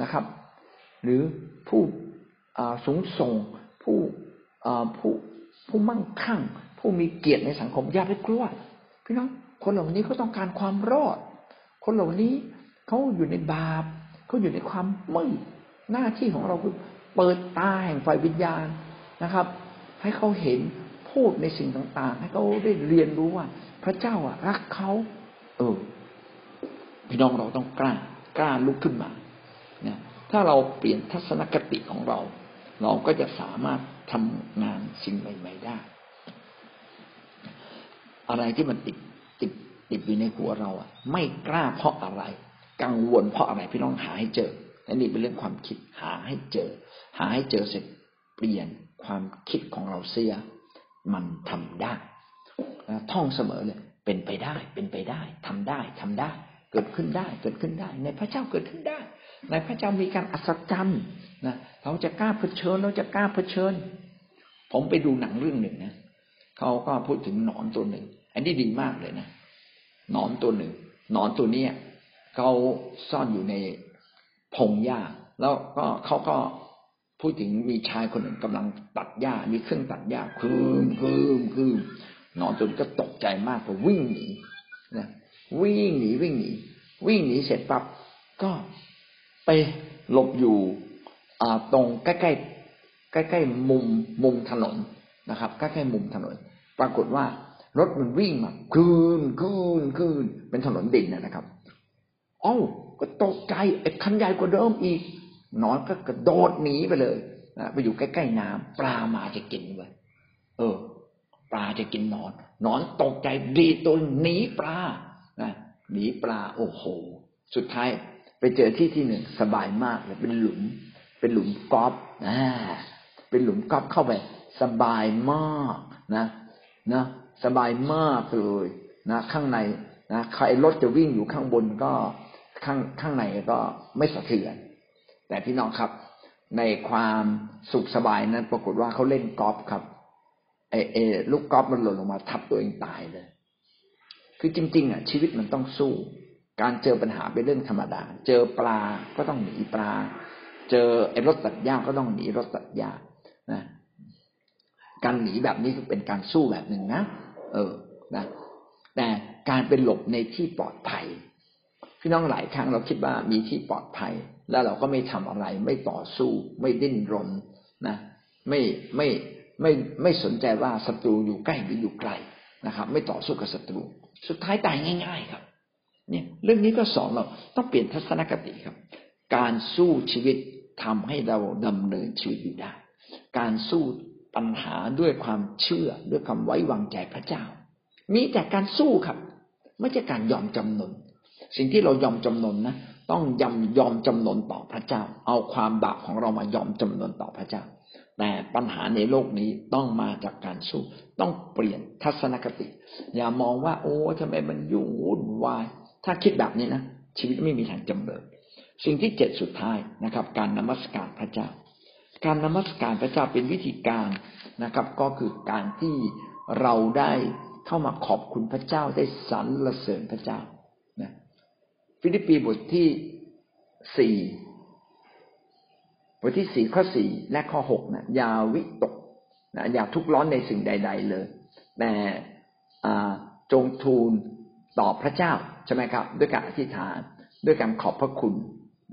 นะครับ หรือผู้สูงส่งผู้ผู้ ผู้มั่งคั่ง ผู้มีเกียรติในสังคมอย่าไปกลัวพี่น้องคนเหล่านี้เขาต้องการความรอด คนเหล่านี้เขาอยู่ในบาปเขาอยู่ในความมืดหน้าที่ของเราคือเปิดตาแห่งไฟวิญญาณนะครับ ให้เขาเห็นพูดในสิ่งต่าง ๆ ให้เขาได้เรียนรู้ว่า พระเจ้าอะรักเขาเออพี่น้องเราต้องกล้ากล้าลุกขึ้นมาเนี่ยถ้าเราเปลี่ยนทัศนคติของเรา เราก็จะสามารถ ทำงานสิ่งใหม่ ๆ ได้ อะไรที่มันติดติดติดอยู่ในหัวเราอะ ไม่กล้าเพราะอะไร กังวลเพราะอะไรพี่น้องหาให้เจอและนี่เป็นเรื่องความคิดหาให้เจอ หาให้เจอเสร็จเปลี่ยนความคิดของเราเสีย มันทำได้ท่องเสมอเลยเป็นไปได้ เป็นไปได้ทำได้ทำได้ เกิดขึ้นได้ เกิดขึ้นได้ ในพระเจ้าเกิดขึ้นได้ ในพระเจ้ามีการอัศจรรย์นะเราจะกล้าเผชิญเราจะกล้าเผชิญ ผมไปดูหนังเรื่องหนึ่งนะเขาก็พูดถึงหนอนตัวหนึ่ง อันนี้ดีมากเลยนะหนอนตัวหนึ่งหนอนตัวเนี้ยเขาซ่อนอยู่ในพงหญ้า แล้วก็เขาก็พูดถึงมีชายคนหนึ่งกำลังตัดหญ้า มีเครื่องตัดหญ้าคืมคืมคืมหนอนจนก็ตกใจมากก็วิ่งหนีนะ วิ่งหนีวิ่งหนีวิ่งหนีเสร็จปั๊บก็ไปหลบอยู่ตรงใกล้ๆใกล้ๆมุมมุมถนนนะครับใกล้ๆมุมถนน ปรากฏว่ารถมันวิ่งมาคืนคืนคืนเป็นถนนดินนะครับอ้าก็ตกใจไอ้คันใหญ่กว่าเดิมอีกนอนก็กระโดดหนีไปเลยนะไปอยู่ใกล้ๆน้ำปลามาจะกินไว้ยเออ ปลาจะกินนอนนอนตกใจดีตัวหนีปลา นะหนีปลาโอ้โห สุดท้ายไปเจอที่ที่หนึ่งสบายมากเลยเป็นหลุม เป็นหลุมกอล์ฟนะเป็นหลุมกอล์ฟเข้าไป สบายมากนะนะสบายมากเลยนะข้างในนะใครรถจะวิ่งอยู่ข้างบนก็ข้างข้างในก็ไม่สะเทือน แต่พี่น้องครับ ในความสุขสบายนั้น ปรากฏว่าเขาเล่นกอล์ฟครับไอเอลูกกอล์ฟมันหล่นลงมาทับตัวเองตายเลย คือจริง ๆ อะ ชีวิตมันต้องสู้ การเจอปัญหาเป็นเรื่องธรรมดา เจอปลาก็ต้องหนีปลา เจอไอ้รถตัดหญ้าก็ต้องหนีรถตัดหญ้านะการหนีแบบนี้คือเป็นการสู้แบบหนึ่งนะเออนะ แต่การเป็นหลบในที่ปลอดภัย พี่น้องหลายครั้งเราคิดว่ามีที่ปลอดภัย แล้วเราก็ไม่ทำอะไร ไม่ต่อสู้ ไม่ดิ้นรนนะ ไม่ไม่ไม่ไม่สนใจว่าศัตรูอยู่ใกล้หรืออยู่ไกล นะครับ ไม่ต่อสู้กับศัตรู สุดท้ายตายง่าย ๆ ครับ เนี่ย เรื่องนี้ก็สอนเราต้องเปลี่ยนทัศนคติครับ การสู้ชีวิตทำให้เราดำเนินชีวิตอยู่ได้ การสู้ปัญหาด้วยความเชื่อด้วยความไว้วางใจพระเจ้า มีแต่การสู้ครับ ไม่ใช่การยอมจำนน สิ่งที่เรายอมจำนนนะต้องยอมยอมจำนนต่อพระเจ้า เอาความบาปของเรามายอมจำนนต่อพระเจ้า แต่ปัญหาในโลกนี้ต้องมาจากการสู้ ต้องเปลี่ยนทัศนคติ อย่ามองว่า โอ้ทำไมมันยุ่งวุ่นวาย ถ้าคิดแบบนี้นะชีวิตไม่มีทางจำเริญสิ่งที่เจ็ดสุดท้ายนะครับ การนมัสการพระเจ้า การนมัสการพระเจ้าเป็นวิธีการนะครับ ก็คือการที่เราได้เข้ามาขอบคุณพระเจ้าได้สรรเสริญพระเจ้านะฟิลิปปีบทที่สี่ บทที่สี่ข้อสี่และข้อหกนะยาวิตกนะอย่าทุกข์ร้อนในสิ่งใด ๆ เลย แต่จงทูลต่อพระเจ้าใช่ไหมครับ ด้วยการอธิษฐานด้วยการขอบพระคุณ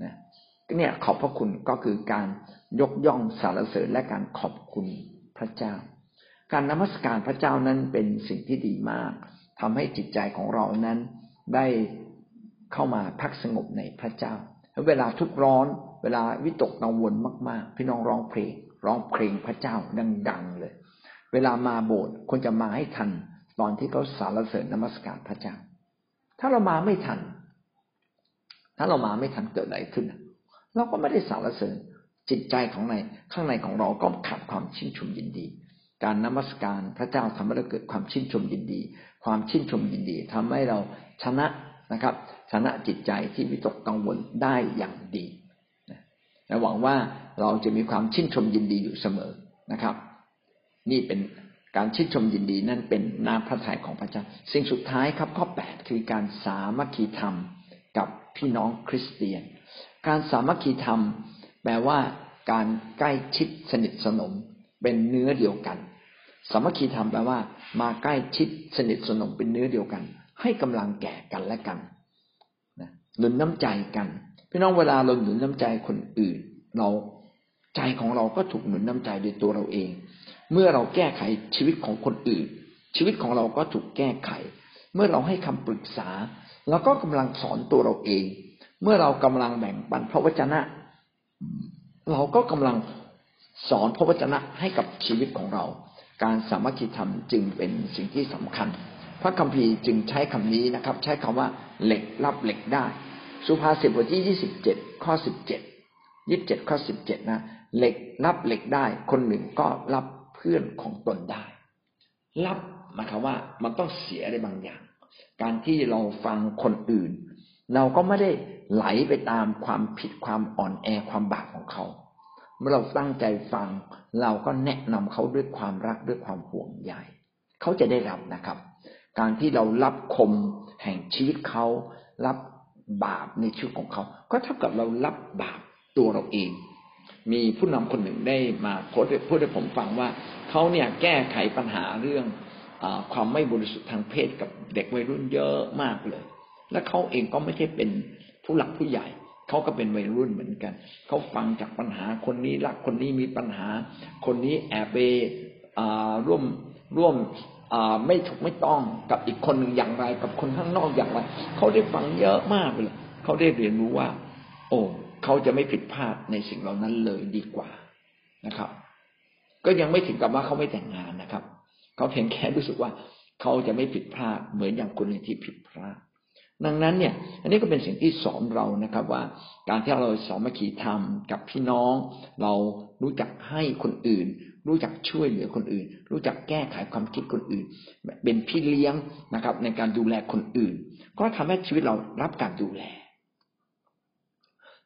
นะเนี่ยขอบพระคุณก็คือการยกย่องสรรเสริญและการขอบคุณพระเจ้า การนมัสการพระเจ้านั้นเป็นสิ่งที่ดีมากทำให้จิตใจของเรานั้นได้เข้ามาพักสงบในพระเจ้า เวลาทุกร้อน เวลาวิตกกังวลมาก ๆ พี่น้องร้องเพลง ร้องเพลงพระเจ้าดัง ๆ เลย เวลามาโบสถ์ควรจะมาให้ทัน ตอนที่เขาสารเสริญนมัสการพระเจ้า ถ้าเรามาไม่ทัน ถ้าเรามาไม่ทันเกิดอะไรขึ้น เราก็ไม่ได้สารเสริญจิตใจของในข้างในของเราก็ขาดความชื่นชมยินดี การนมัสการพระเจ้าทำให้เราเกิดความชื่นชมยินดี ความชื่นชมยินดีทำให้เราชนะนะครับ ชนะจิตใจที่วิตกกังวลได้อย่างดี และหวังว่าเราจะมีความชื่นชมยินดีอยู่เสมอนะครับ นี่เป็นการชื่นชมยินดีนั่นเป็นน้ำพระทัยของพระเจ้า สิ่งสุดท้ายครับข้อแปดคือการสามัคคีธรรมกับพี่น้องคริสเตียน การสามัคคีธรรม แปลว่าการใกล้ชิดสนิทสนม เป็นเนื้อเดียวกัน สามัคคีธรรมแปลว่า มาใกล้ชิดสนิทสนมเป็นเนื้อเดียวกัน ให้กำลังแก่กันและกันหนุนน้ำใจกัน พี่น้องเวลาเราหนุนน้ำใจคนอื่น เราใจของเราก็ถูกหนุนน้ำใจโดยตัวเราเอง เมื่อเราแก้ไขชีวิตของคนอื่น ชีวิตของเราก็ถูกแก้ไข เมื่อเราให้คำปรึกษาเราก็กำลังสอนตัวเราเอง เมื่อเรากำลังแบ่งปันพระวจนะ เราก็กำลังสอนพระวจนะให้กับชีวิตของเรา การสามัคคีธรรมจึงเป็นสิ่งที่สำคัญ พระคัมภีร์จึงใช้คำนี้นะครับ ใช้คำว่าเหล็กรับเหล็กได้ สุภาษิตบทที่ยี่สิบเจ็ดข้อสิบเจ็ดยี่สิบเจ็ดข้อสิบเจ็ดนะเหล็กรับเหล็กได้ คนหนึ่งก็รับเพื่อนของตนได้ รับหมายความว่ามันต้องเสียอะไรบางอย่าง การที่เราฟังคนอื่น เราก็ไม่ได้ไหลไปตามความผิดความอ่อนแอความบาปของเขา เมื่อเราตั้งใจฟัง เราก็แนะนำเขาด้วยความรักด้วยความห่วงใยเขาจะได้รับนะครับ การที่เรารับคมแห่งชีวิตเขารับ บาปในชีวิตของเขา ก็เท่ากับเรารับบาปตัวเราเอง มีผู้นำคนหนึ่งได้มาพูดพูดให้ผมฟังว่าเขาเนี่ยแก้ไขปัญหาเรื่องอความไม่บริสุทธิ์ทางเพศกับเด็กวัยรุ่นเยอะมากเลย และเขาเองก็ไม่ใช่เป็นผู้หลักผู้ใหญ่เขาก็เป็นวัยรุ่นเหมือนกัน เขาฟังจากปัญหาคนนี้รักคนนี้มีปัญหา คนนี้แอบไปร่วมร่วม ไม่ถูกไม่ต้องกับอีกคนหนึ่งอย่างไร กับคนข้างนอกอย่างไร เขาได้ฟังเยอะมากเลยเขาได้เรียนรู้ว่า โอ้เขาจะไม่ผิดพลาดในสิ่งเหล่านั้นเลยดีกว่านะครับ ก็ยังไม่ถึงกับว่าเขาไม่แต่งงานนะครับเขาเพียงแค่รู้สึกว่าเขาจะไม่ผิดพลาดเหมือนอย่างคนอื่นที่ผิดพลาดดังนั้นเนี่ย อันนี้ก็เป็นสิ่งที่สอนเรานะครับว่า การที่เราสอมัคคีธรรมกับพี่น้อง เรารู้จักให้คนอื่น รู้จักช่วยเหลือคนอื่น รู้จักแก้ไขความคิดคนอื่น เป็นพี่เลี้ยงนะครับ ในการดูแลคนอื่น ก็ทำให้ชีวิตเรารับการดูแล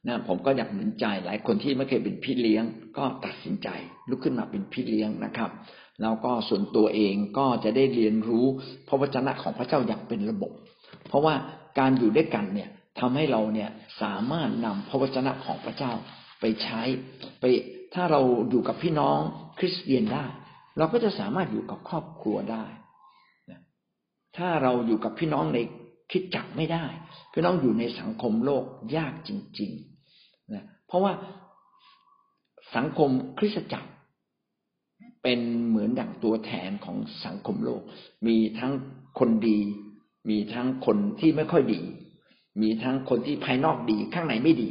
นะผมก็อยากหนุนใจหลายคนที่ไม่เคยเป็นพี่เลี้ยง ก็ตัดสินใจลุกขึ้นมาเป็นพี่เลี้ยงนะครับแล้วก็ส่วนตัวเองก็จะได้เรียนรู้พระวจนะของพระเจ้าอย่างเป็นระบบ เพราะว่าการอยู่ด้วยกันเนี่ยทำให้เราเนี่ยสามารถนำพระวจนะของพระเจ้าไปใช้ ไปถ้าเราอยู่กับพี่น้อง คริสเตียนได้ เราก็จะสามารถอยู่กับครอบครัวได้ถ้าเราอยู่กับพี่น้องในคิดจักไม่ได้ พี่น้องอยู่ในสังคมโลกยากจริงๆนะเพราะว่าสังคมคริสตจักร เป็นเหมือนดั่งตัวแทนของสังคมโลก มีทั้งคนดี มีทั้งคนที่ไม่ค่อยดี มีทั้งคนที่ภายนอกดีข้างในไม่ดี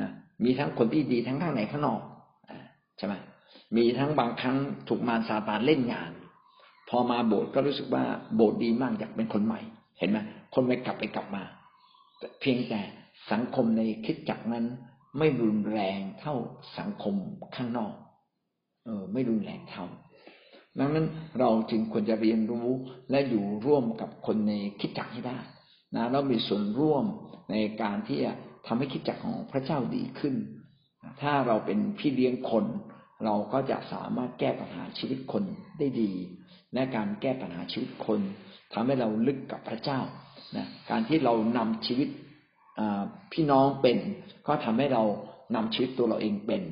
นะมีทั้งคนที่ดีทั้งข้างในข้างนอกใช่ไหม มีทั้งบางครั้งถูกมารซาตานเล่นงาน พอมาโบสถ์ก็รู้สึกว่าโบสถ์ดีมากอยากเป็นคนใหม่ เห็นไหมคนไปกลับไปกลับมา เพียงแต่สังคมในคิดจักนั้น ไม่รุนแรงเท่าสังคมข้างนอก เออ ไม่รุนแรงเท่าดังนั้นเราจึงควรจะเรียนรู้และอยู่ร่วมกับคนในคิดจักให้ได้นะเรามีส่วนร่วมในการที่จะทำให้คิดจักของพระเจ้าดีขึ้น ถ้าเราเป็นพี่เลี้ยงคน เราก็จะสามารถแก้ปัญหาชีวิตคนได้ดี และการแก้ปัญหาชีวิตคนทำให้เราลึกกับพระเจ้านะการที่เรานำชีวิตพี่น้องเป็น ก็ทำให้เรานำชีวิตตัวเราเองเป็น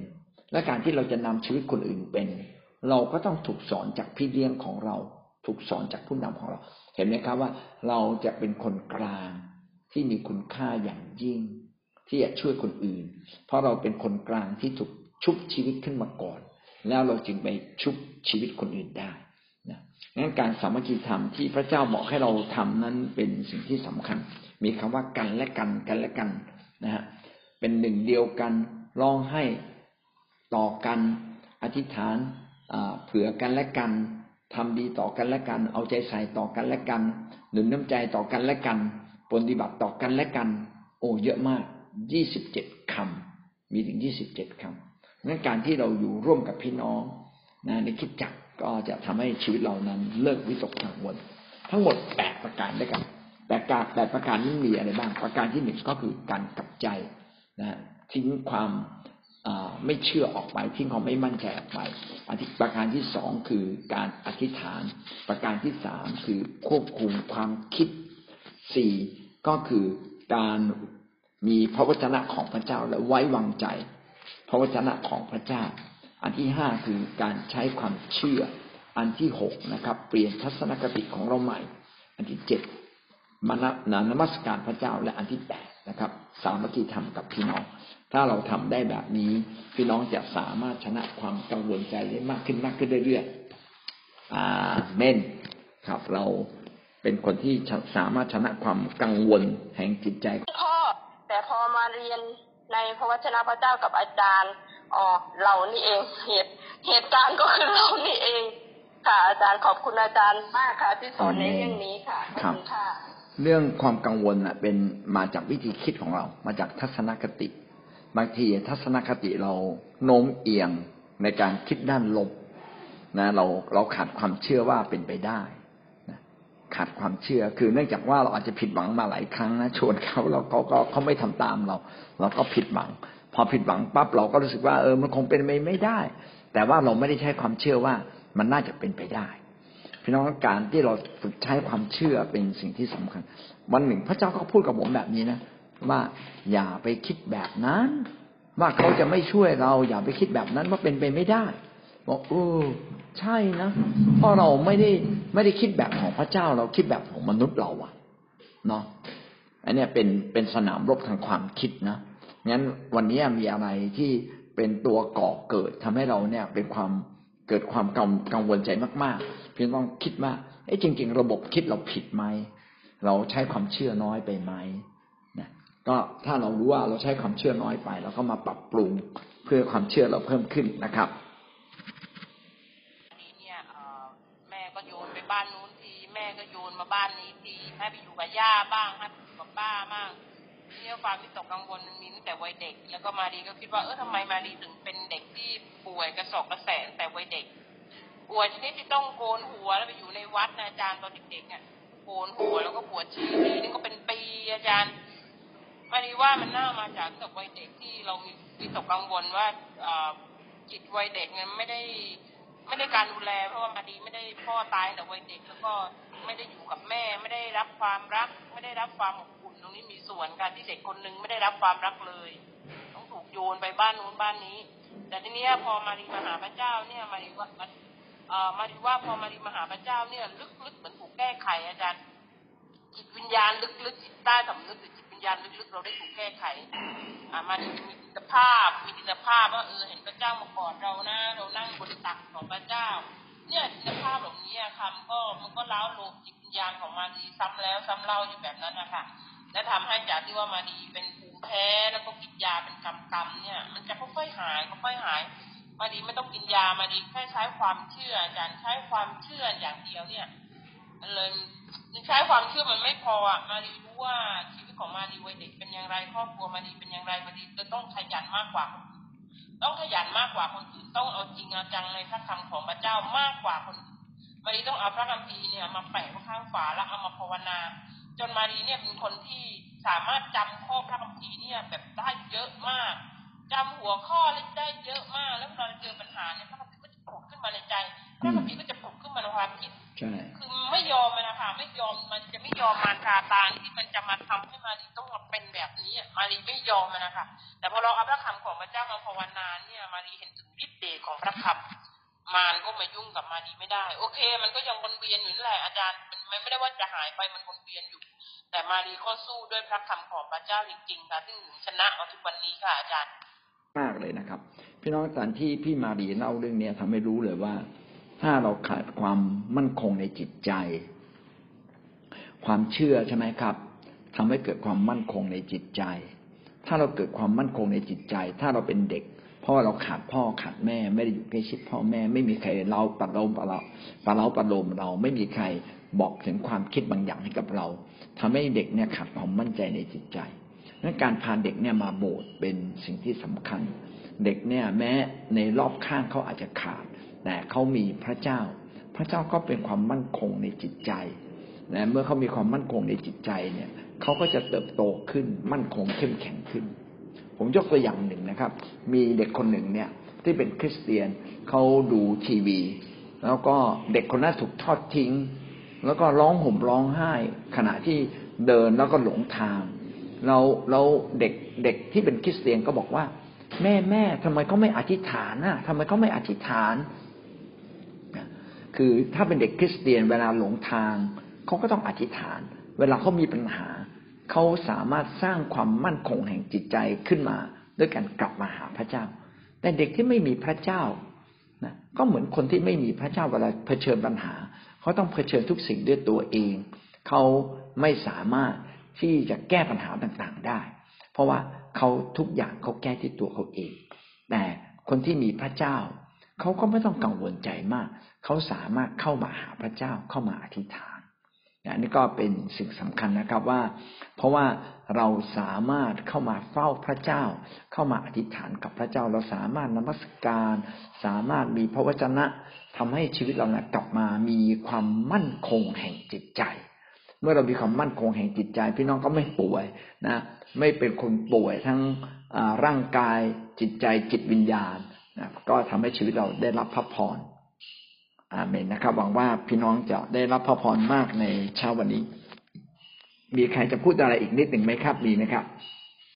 และการที่เราจะนำชีวิตคนอื่นเป็น เราก็ต้องถูกสอนจากพี่เลี้ยงของเรา ถูกสอนจากผู้นำของเรา เห็นไหมครับว่าเราจะเป็นคนกลางที่มีคุณค่าอย่างยิ่ง ที่จะช่วยคนอื่น เพราะเราเป็นคนกลางที่ถูก ชุบชีวิตขึ้นมาก่อน แล้วเราจึงไปชุบชีวิตคนอื่นได้นะงั้นการสามัคคีธรรมที่พระเจ้าบอกให้เราทำนั้นเป็นสิ่งที่สำคัญ มีคำว่ากันและกันกันและกันนะฮะเป็นหนึ่งเดียวกันร้องให้ต่อกันอธิษฐานเผื่อกันและกันทำดีต่อกันและกัน เอาใจใส่ต่อกันและกัน หนุนน้ำใจต่อกันและกันปฏิบัติต่อกันและกัน โอ้เยอะมากยี่สิบเจ็ดคำมีถึงยี่สิบเจ็ดคำ งั้นการที่เราอยู่ร่วมกับพี่น้องนะในคิดจักก็จะทำให้ชีวิตเรานั้นเลิกวิตกกังวล ทั้งหมดแปดประการด้วยกันแต่การแปดประการนี้มีอะไรบ้าง ประการที่หนึ่งก็คือการกลับใจนะทิ้งความไม่เชื่อออกไปทิ้งความไม่มั่นใจออกไปอธิประการที่สองคือการอธิษฐาน ประการที่สามคือควบคุมความคิดสี่ก็คือการมีพระวจนะของพระเจ้าและไว้วางใจ ระวจนะของพระเจ้า อันที่ห้าคือการใช้ความเชื่อ อันที่หกนะครับ เปลี่ยนทัศนคติของเราใหม่ อันที่เจ็ดมานนานมัสการพระเจ้าและอันที่แปดนะครับ สามัคคีธรรมกับพี่น้อง ถ้าเราทำได้แบบนี้ พี่น้องจะสามารถชนะความกังวลใจได้มากขึ้นมากขึ้นเรื่อยๆอาเมนครับเราเป็นคนที่สามารถชนะความกังวลแห่งจิตใจพ่อแต่พอมาเรียน ในพระวจนะพระเจ้ากับอาจารย์อ๋อเรานี่เองเหตุเหตุการณ์ก็คือเรานี่เอง ค่ะ อาจารย์ขอบคุณอาจารย์มากค่ะ ที่สอนในเรื่องนี้ค่ะขอบคุณค่ะเรื่องความกังวลอะ เป็นมาจากวิธีคิดของเรา มาจากทัศนคติ บางทีทัศนคติเราโน้มเอียงในการคิดด้านลบนะ เราเราขาดความเชื่อว่าเป็นไปได้ ขาดความเชื่อ คือเนื่องจากว่าเราอาจจะผิดหวังมาหลายครั้งนะชวนเขาเราก็ก็เขาไม่ทำตามเรา เราก็ผิดหวัง พอผิดหวังปั๊บเราก็รู้สึกว่าเออมันคงเป็นไปไม่ได้ แต่ว่าเราไม่ได้ใช้ความเชื่อว่ามันน่าจะเป็นไปได้พี่น้องการที่เราฝึกใช้ความเชื่อเป็นสิ่งที่สำคัญ วันหนึ่งพระเจ้าก็พูดกับผมแบบนี้นะว่าอย่าไปคิดแบบนั้น ว่าเขาจะไม่ช่วยเรา อย่าไปคิดแบบนั้นว่าเป็นไปไม่ได้ บอกเออ ใช่นะ เพราะเราไม่ได้ไม่ได้คิดแบบของพระเจ้า เราคิดแบบของมนุษย์เราอะเนาะอันนี้เป็นเป็นสนามรบทางความคิดนะงั้นวันนี้มีอะไรที่เป็นตัวก่อเกิดทำให้เราเนี่ยเป็นความเกิดความกังกังวลใจมากๆเพียงต้องคิดว่าไอ้จริง ๆ ระบบคิดเราผิดไหมเราใช้ความเชื่อน้อยไปไหมนะก็ถ้าเรารู้ว่าเราใช้ความเชื่อน้อยไปเราก็มาปรับปรุงเพื่อความเชื่อเราเพิ่มขึ้นนะครับานนู้นทีแม่ก็โยนมาบ้านนี้ที ให้ไปอยู่กับย่าบ้างให้ไปอยู่กับป้าบ้างเนี่ยความวิตกกังวลมันมีตั้งแต่วัยเด็ก แล้วก็มาดีก็คิดว่าเออทำไมมาดีถึงเป็นเด็กที่ป่วยกระสอบกระแสแต่วัยเด็กป่วยชนิดที่ต้องโกนหัวแล้วไปอยู่ในวัดนะอาจารย์ตอนเด็กๆอะโกนหัวแล้วก็ปวดฉี่นี่ก็เป็นปีอาจารย์มาดีว่ามันน่ามาจากกับวัยเด็กที่เรามีวิตกกังวลว่าจิตวัยเด็กเนี่ยไม่ได้ ไม่ได้การดูแล เพราะว่ามาดีไม่ได้พ่อตายแต่วัยเด็กแล้วก็ไม่ได้อยู่กับแม่ ไม่ได้รับความรัก ไม่ได้รับความอบอุ่นตรงนี้มีส่วนการที่เด็กคนหนึ่งไม่ได้รับความรักเลย ต้องถูกโยนไปบ้านนู้นบ้านนี้ แต่ทีนี้พอมาดีมาหาพระเจ้าเนี่ยมาดีว่ามาดีว่าพอมาดีมาหาพระเจ้าเนี่ย ลึกๆเหมือนถูกแก้ไขอาจารย์จิตวิญญาณลึกๆจิตใต้สำนึกหรือจิต ญาณลึกๆ เราได้ถูกแก้ไขอ่ามาดีมีจิตภาพมีจิตภาพว่าเออเห็นพระเจ้ามากอดเรานะ เรานั่งบนตักของพระเจ้า เนี่ยจิตภาพเหล่านี้คำก็มันก็เล้าโลมจิตวิญญาณของมาดีซ้ำแล้วซ้ำเล่าอยู่แบบนั้นนะคะและทำให้จากที่ว่ามาดีเป็นภูมิแพ้แล้วก็กินยาเป็นกำกำเนี่ย มันจะค่อยๆหายค่อยๆหาย มาดีไม่ต้องกินยามาดีแค่ใช้ความเชื่ออาจารย์ใช้ความเชื่ออย่างเดียวเนี่ยเลยใช้ความเชื่อมันไม่พออะมาดีรู ว่าชีวิตของมาดีวัยเด็กเป็นอย่างไร ครอบครัวมาดีเป็นอย่างไรมาดีจะต้องขยันมากกว่า ต้องขยันมากกว่าคนอื่นต้องเอาจริงเอาจังในพระคำของพระเจ้ามากกว่าคนอื่นมาดีต้องเอาพระคัมภีร์เนี่ยมาแปะไว้ข้างฝาแล้วเอามาภาวนา จนมาดีเนี่ยเป็นคนที่สามารถจำข้อพระคัมภีร์เนี่ยแบบได้เยอะมากจำหัวข้อได้เยอะมาก แล้วเราเจอปัญหาเนี่ยพระคัมภีร์ก็จะผุดขึ้นมาในใจพระคัมภีร์ก็จะผุดขึ้นมาในความคิด คือไม่ยอมมันนะคะไม่ยอมมันจะไม่ยอมมารซาตานที่มันจะมาทำให้มารีต้องมาเป็นแบบนี้มารีไม่ยอมมันนะคะแต่พอเราเอาพระคำของพระเจ้ามาภาวนาเนี่ยมารีเห็นถึงฤทธิ์เดชของพระคำมารก็มายุ่งกับมารีไม่ได้ โอเค มันก็ยังวนเวียนอยู่นั่นแหละอาจารย์มันไม่ได้ว่าจะหายไปมันวนเวียนอยู่ แต่มารีก็สู้ด้วยพระคำของพระเจ้าจริงๆค่ะซึ่งชนะเอาทุกวันนี้ค่ะอาจารย์มากเลยนะครับ พี่น้องตอนที่พี่มารีเล่าเรื่องนี้ทำให้รู้เลยว่า ถ้าเราขาดความมั่นคงในจิตใจ ความเชื่อใช่ไหมครับทำให้เกิดความมั่นคงในจิตใจ ถ้าเราเกิดความมั่นคงในจิตใจ ถ้าเราเป็นเด็กเพราะว่าเราขาดพ่อขาดแม่ ไม่ได้อยู่ใกล้ชิดพ่อแม่ ไม่มีใครเราปัดเราปัดเราปัดเราปัดลมเราไม่มีใครบอกถึงความคิดบางอย่างให้กับเราทำให้เด็กเนี่ยขาดความมั่นใจในจิตใจนั้นการพาเด็กเนี่ยมาโบสถ์เป็นสิ่งที่สำคัญ เด็กเนี่ยแม้ในรอบข้างเขาอาจจะขาด แต่เขามีพระเจ้า พระเจ้าก็เป็นความมั่นคงในจิตใจนะเมื่อเขามีความมั่นคงในจิตใจเนี่ยเขาก็จะเติบโตขึ้นมั่นคงเข้มแข็งขึ้น ผมยกตัวอย่างหนึ่งนะครับ มีเด็กคนหนึ่งเนี่ยที่เป็นคริสเตียนเขาดูทีวี แล้วก็เด็กคนนั้นถูกทอดทิ้ง แล้วก็ร้องห่มร้องไห้ ขณะที่เดินแล้วก็หลงทางเราเราเด็กเด็กที่เป็นคริสเตียนก็บอกว่า แม่แม่ทำไมเขาไม่อธิษฐานน่ะทำไมเขาไม่อธิษฐาน คือถ้าเป็นเด็กคริสเตียนเวลาหลงทางเขาก็ต้องอธิษฐาน เวลาเขามีปัญหาเขาสามารถสร้างความมั่นคงแห่งจิตใจขึ้นมา ด้วยการกลับมาหาพระเจ้า แต่เด็กที่ไม่มีพระเจ้านะก็เหมือนคนที่ไม่มีพระเจ้าเวลาเผชิญปัญหาเขาต้องเผชิญทุกสิ่งด้วยตัวเองเขาไม่สามารถที่จะแก้ปัญหาต่างๆได้ เพราะว่าเขาทุกอย่างเขาแก้ที่ตัวเขาเอง แต่คนที่มีพระเจ้าเขาก็ไม่ต้องกังวลใจมาก เขาสามารถเข้ามาหาพระเจ้าเข้ามาอธิษฐานนนี่ก็เป็นสิ่งสำคัญนะครับว่า เพราะว่าเราสามารถเข้ามาเฝ้าพระเจ้า เข้ามาอธิษฐานกับพระเจ้า เราสามารถนมัสการ สามารถมีพระวจนะทำให้ชีวิตเรานะกลับมามีความมั่นคงแห่งจิตใจ เมื่อเรามีความมั่นคงแห่งจิตใจ พี่น้องก็ไม่ป่วยนะ ไม่เป็นคนป่วยทั้งร่างกายจิตใจจิตวิญญาณนะก็ทำให้ชีวิตเราได้รับพระพร อาเมนนะครับหวังว่าพี่น้องจะได้รับพระพรมากในเช้าวันนี้ มีใครจะพูดอะไรอีกนิดหนึ่งไหมครับ มีไหมครับ